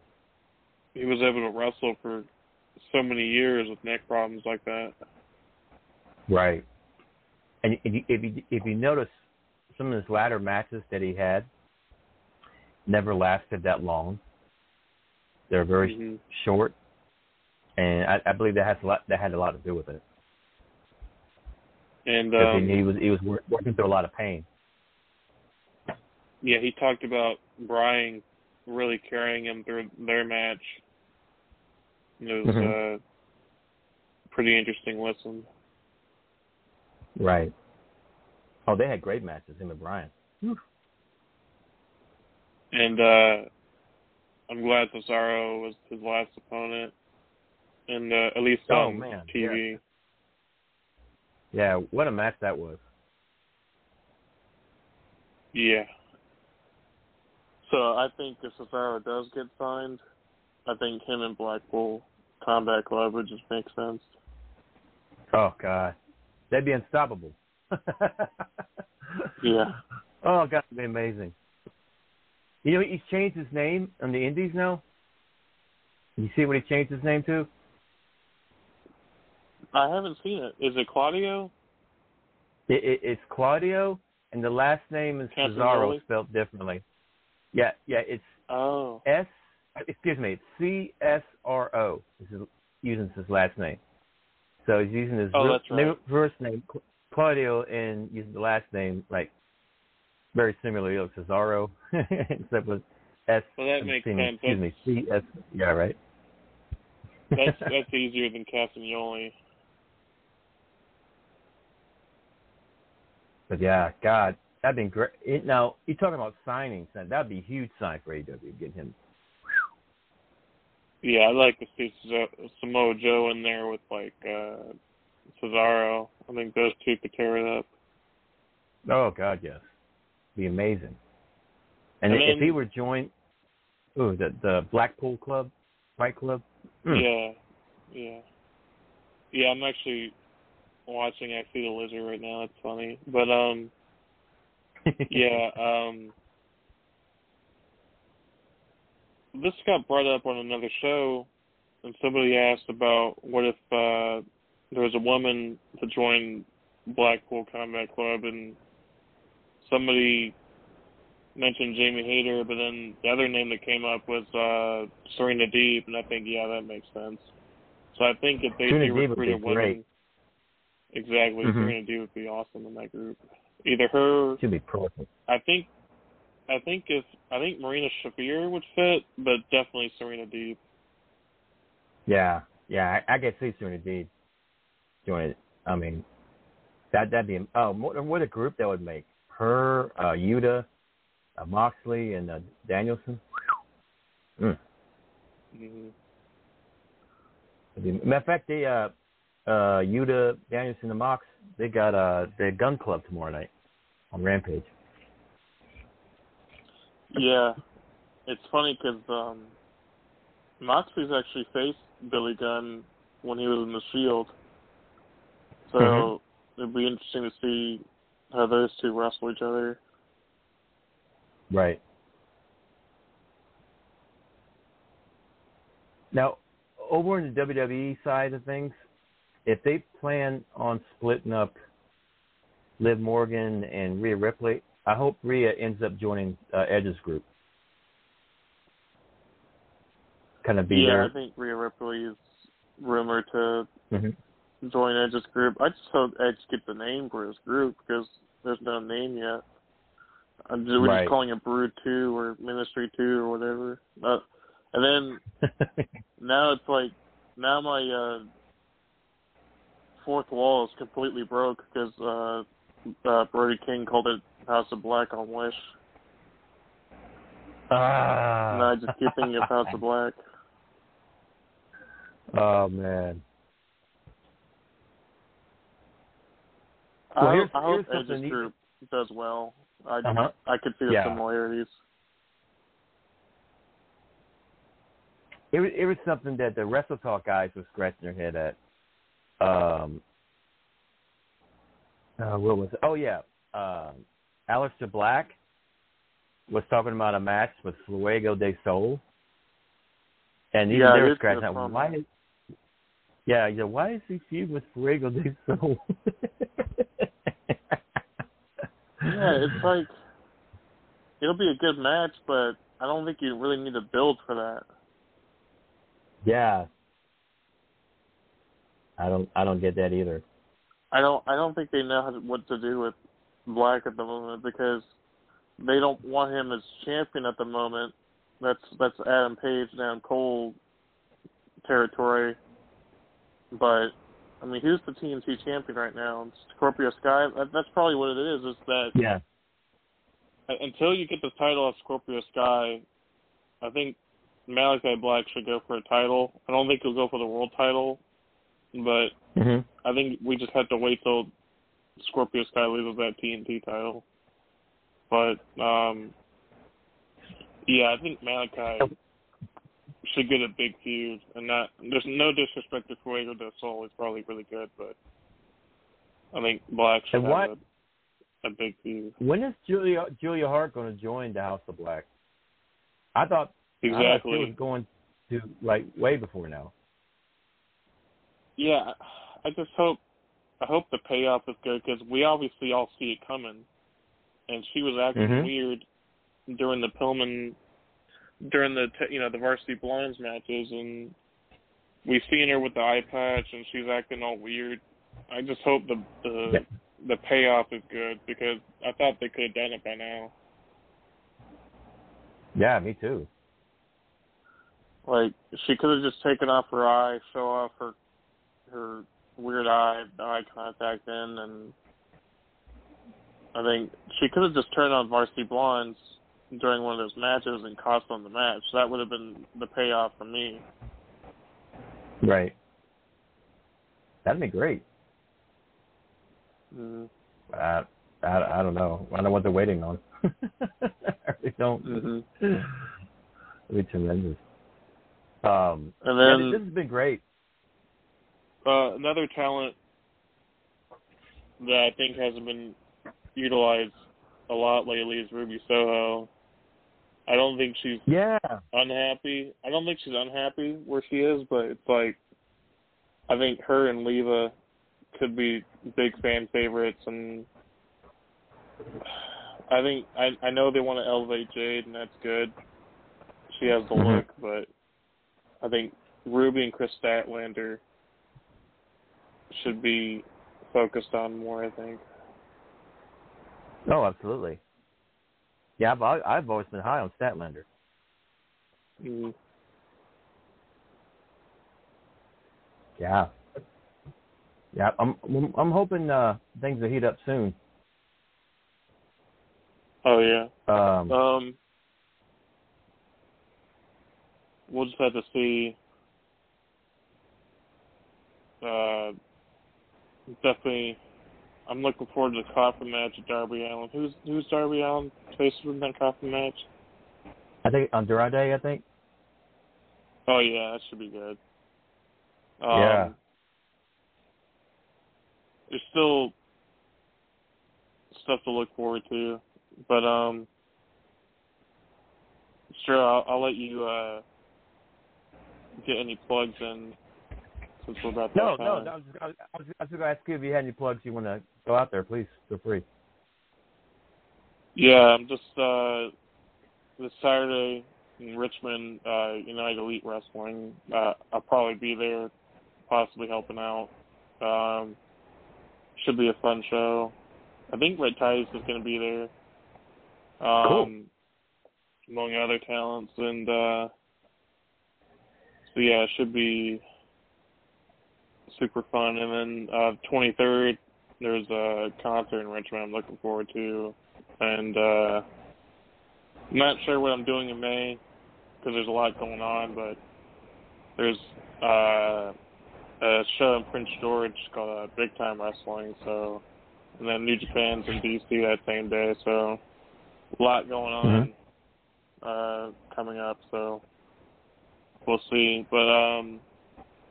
he was able to wrestle for so many years with neck problems like that. Right. And if you, if you if you notice, some of his latter matches that he had never lasted that long. They're very Mhm. short, and I, I believe that has a lot that had a lot to do with it. And um, he, he was he was wor- working through a lot of pain. yeah, he talked about Bryan really carrying him through their match. It was Mhm. uh, pretty interesting listen. Right. Oh, they had great matches, him and Bryan. And uh, I'm glad Cesaro was his last opponent, and uh, at least Oh, on man, TV. Yeah, what a match that was. Yeah. So I think if Cesaro does get signed, I think him and Blackpool Combat Club would just make sense. Oh God, they'd be unstoppable. <laughs> Yeah. Oh God, it'd be amazing. You know, he's changed his name on the Indies now. You see what he changed his name to? I haven't seen it. Is it Claudio? It, it, it's Claudio, and the last name is Cesaro Castagnoli? spelled differently. Yeah, yeah, it's Oh. S. Excuse me, it's C S R O. Is using his last name. So he's using his Oh, real- right. name- first name Claudio and using the last name like very similarly to Cesaro, <laughs> except with S. Well, that makes excuse sense. Excuse me, C S. Yeah, right. That's <laughs> that's easier than Castagnoli. But yeah, God, that'd been great. It, now you're talking about signings. Now, that'd be a huge sign for AEW getting him. Yeah, I'd like to see Samoa Joe in there with like uh Cesaro. I think those two could tear it up. Oh God, yes, be amazing. And, And if then- he were joined, ooh, the the Blackpool Club, Fight Club. Hmm. Yeah, yeah, yeah. I'm actually watching. I see the lizard right now. It's funny, but um, <laughs> yeah. Um, this got brought up on another show, and somebody asked about what if uh there was a woman to join Blackpool Combat Club, and somebody mentioned Jamie Hayter, but then the other name that came up was uh Serena Deeb, and I think yeah, that makes sense. So I think if they Serena do recruit be a woman, great. exactly, Mhm. Serena Deeb would be awesome in that group. Either her, Should be perfect. I think, I think if I think Marina Shafir would fit, but definitely Serena Deeb. Yeah, yeah, I, I could see Serena Deeb join it. I mean, that that'd be oh, what, what a group that would make. Her, uh, Yuta, uh, Moxley, and uh, Danielson. Mm. hmm Matter of fact, they uh, uh, Yuta, Danielson, and Mox, they got uh, their Gunn Club tomorrow night on Rampage. Yeah, it's funny because um, Moxley's actually faced Billy Gunn when he was in the Shield, so Mhm. it'd be interesting to see how those two wrestle each other. Right. Now, over in the WWE side of things, if they plan on splitting up Liv Morgan and Rhea Ripley, I hope Rhea ends up joining uh, Edge's group. Kind of be yeah, there. I think Rhea Ripley is rumored to Mhm. Join Edge's group. I just hope Edge gets a name for his group because there's no name yet. I'm just, we're Right. just calling it Brood Two or Ministry Two or whatever. Uh, and then <laughs> now it's like now my uh fourth wall is completely broke because uh, uh Brody King called it House of Black on Wish. ah. And I just keep thinking of House of Black. <laughs> Oh man. I, Well, here's- I hope here's something Edge's neat- group does well. I Uh-huh. I could see the Yeah. similarities. It was, it was something that the Wrestle Talk guys were scratching their head at. Um, uh, what was it? Oh yeah, um, Aleister Black was talking about a match with Fuego del Sol, and even Yeah, they were scratching kinda that. fun. Why? Is, Yeah, yeah. Why is he feud with Fuego del Sol? Yeah, it's like it'll be a good match, but I don't think you really need to build for that. yeah. I don't. I don't get that either. I don't. I don't think they know how to, what to do with Black at the moment because they don't want him as champion at the moment. That's that's Adam Page down Cole territory. But I mean, who's the TNT champion right now? It's Scorpio Sky. That's probably what it is. Is that Yeah. until you get the title of Scorpio Sky, I think Malachi Black should go for a title. I don't think he'll go for the world title, but hmm I think we just have to wait till Scorpio Sky loses that TNT title. But um yeah, I think Malachi should get a big feud and not there's no disrespect to Fuego del Sol, he's probably really good, but I think Black should And have a, a big feud. When is Julia Julia Hart going to join the House of Black? I thought I thought Exactly. she was going to like way before now. Yeah, I just hope I hope the payoff is good because we obviously all see it coming, and she was acting Mhm. weird during the Pillman during the you know the Varsity Blondes matches, and we've seen her with the eye patch, and she's acting all weird. I just hope the the Yeah. the payoff is good because I thought they could have done it by now. Yeah, me too. Like she could have just taken off her eye, show off her her weird eye eye contact in, and I think she could have just turned on Varsity Blondes during one of those matches and cost them the match. That would have been the payoff for me. Right. That'd be great. Mm. I, I, I don't know. I don't know what they're waiting on. <laughs> I really don't. Mm-hmm. It'd be tremendous. Um, And yeah, then this has been great. uh, another talent that I think hasn't been utilized a lot lately is Ruby Soho. I don't think she's Yeah. unhappy. I don't think she's unhappy where she is, but it's like I think her and Leva could be big fan favorites, and I think I I know they want to elevate Jade, and that's good. She has the Mhm. look, but I think Ruby and Kris Statlander should be focused on more. I think. Oh, absolutely. Yeah, I've, I've always been high on Statlander. Mm. Yeah. Yeah, I'm I'm, hoping uh, things will heat up soon. Oh yeah. Um, Um, we'll just have to see. Uh, definitely, I'm looking forward to the coffin match with Darby Allin. Who's who's Darby Allin faced in that coffin match? I think Andrade. I think. Oh yeah, that should be good. Um, Yeah. There's still stuff to look forward to, but um, sure, I'll, I'll let you uh get any plugs in since we're about No, that no, no. I was, I was, I was just going to ask you if you had any plugs you want to go out there. Please feel free. Yeah, I'm just uh this Saturday in Richmond, uh United Elite Wrestling. Uh I'll probably be there, possibly helping out. Um should be a fun show. I think Red Titus is gonna be there. Um Cool. among other talents and uh so yeah, it should be super fun and then uh twenty third there's a concert in Richmond I'm looking forward to and uh I'm not sure what I'm doing in May because there's a lot going on, but there's uh, a show in Prince George called uh, Big Time Wrestling. So, and then New Japan's in DC that same day. So, a lot going on uh, coming up. So, we'll see. But um,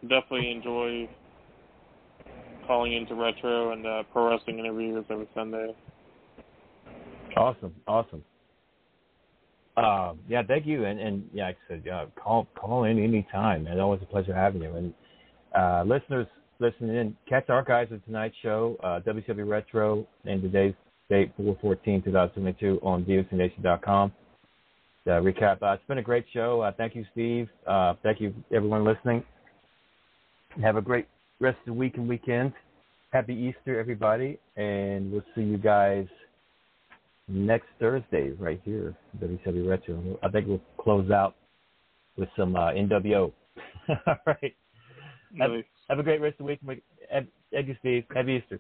definitely enjoy calling into retro and uh, pro wrestling interviews every Sunday. Awesome, awesome. Um, yeah, thank you, and and yeah, like I said, uh, call call in any time. It's always a pleasure having you. And Uh, listeners listening in, catch archives of tonight's show, uh, WCW Retro, and today's date, 414 2022, on VOCNation.com. Uh, recap. Uh, it's been a great show. Uh, thank you, Steve. Uh, thank you, everyone listening. Have a great rest of the week and weekend. Happy Easter, everybody, and we'll see you guys next Thursday right here, WCW Retro. I think we'll close out with some uh, NWO. <laughs> All right. Have, Nice. have a great rest of the week. Thank you, Steve. Happy Easter.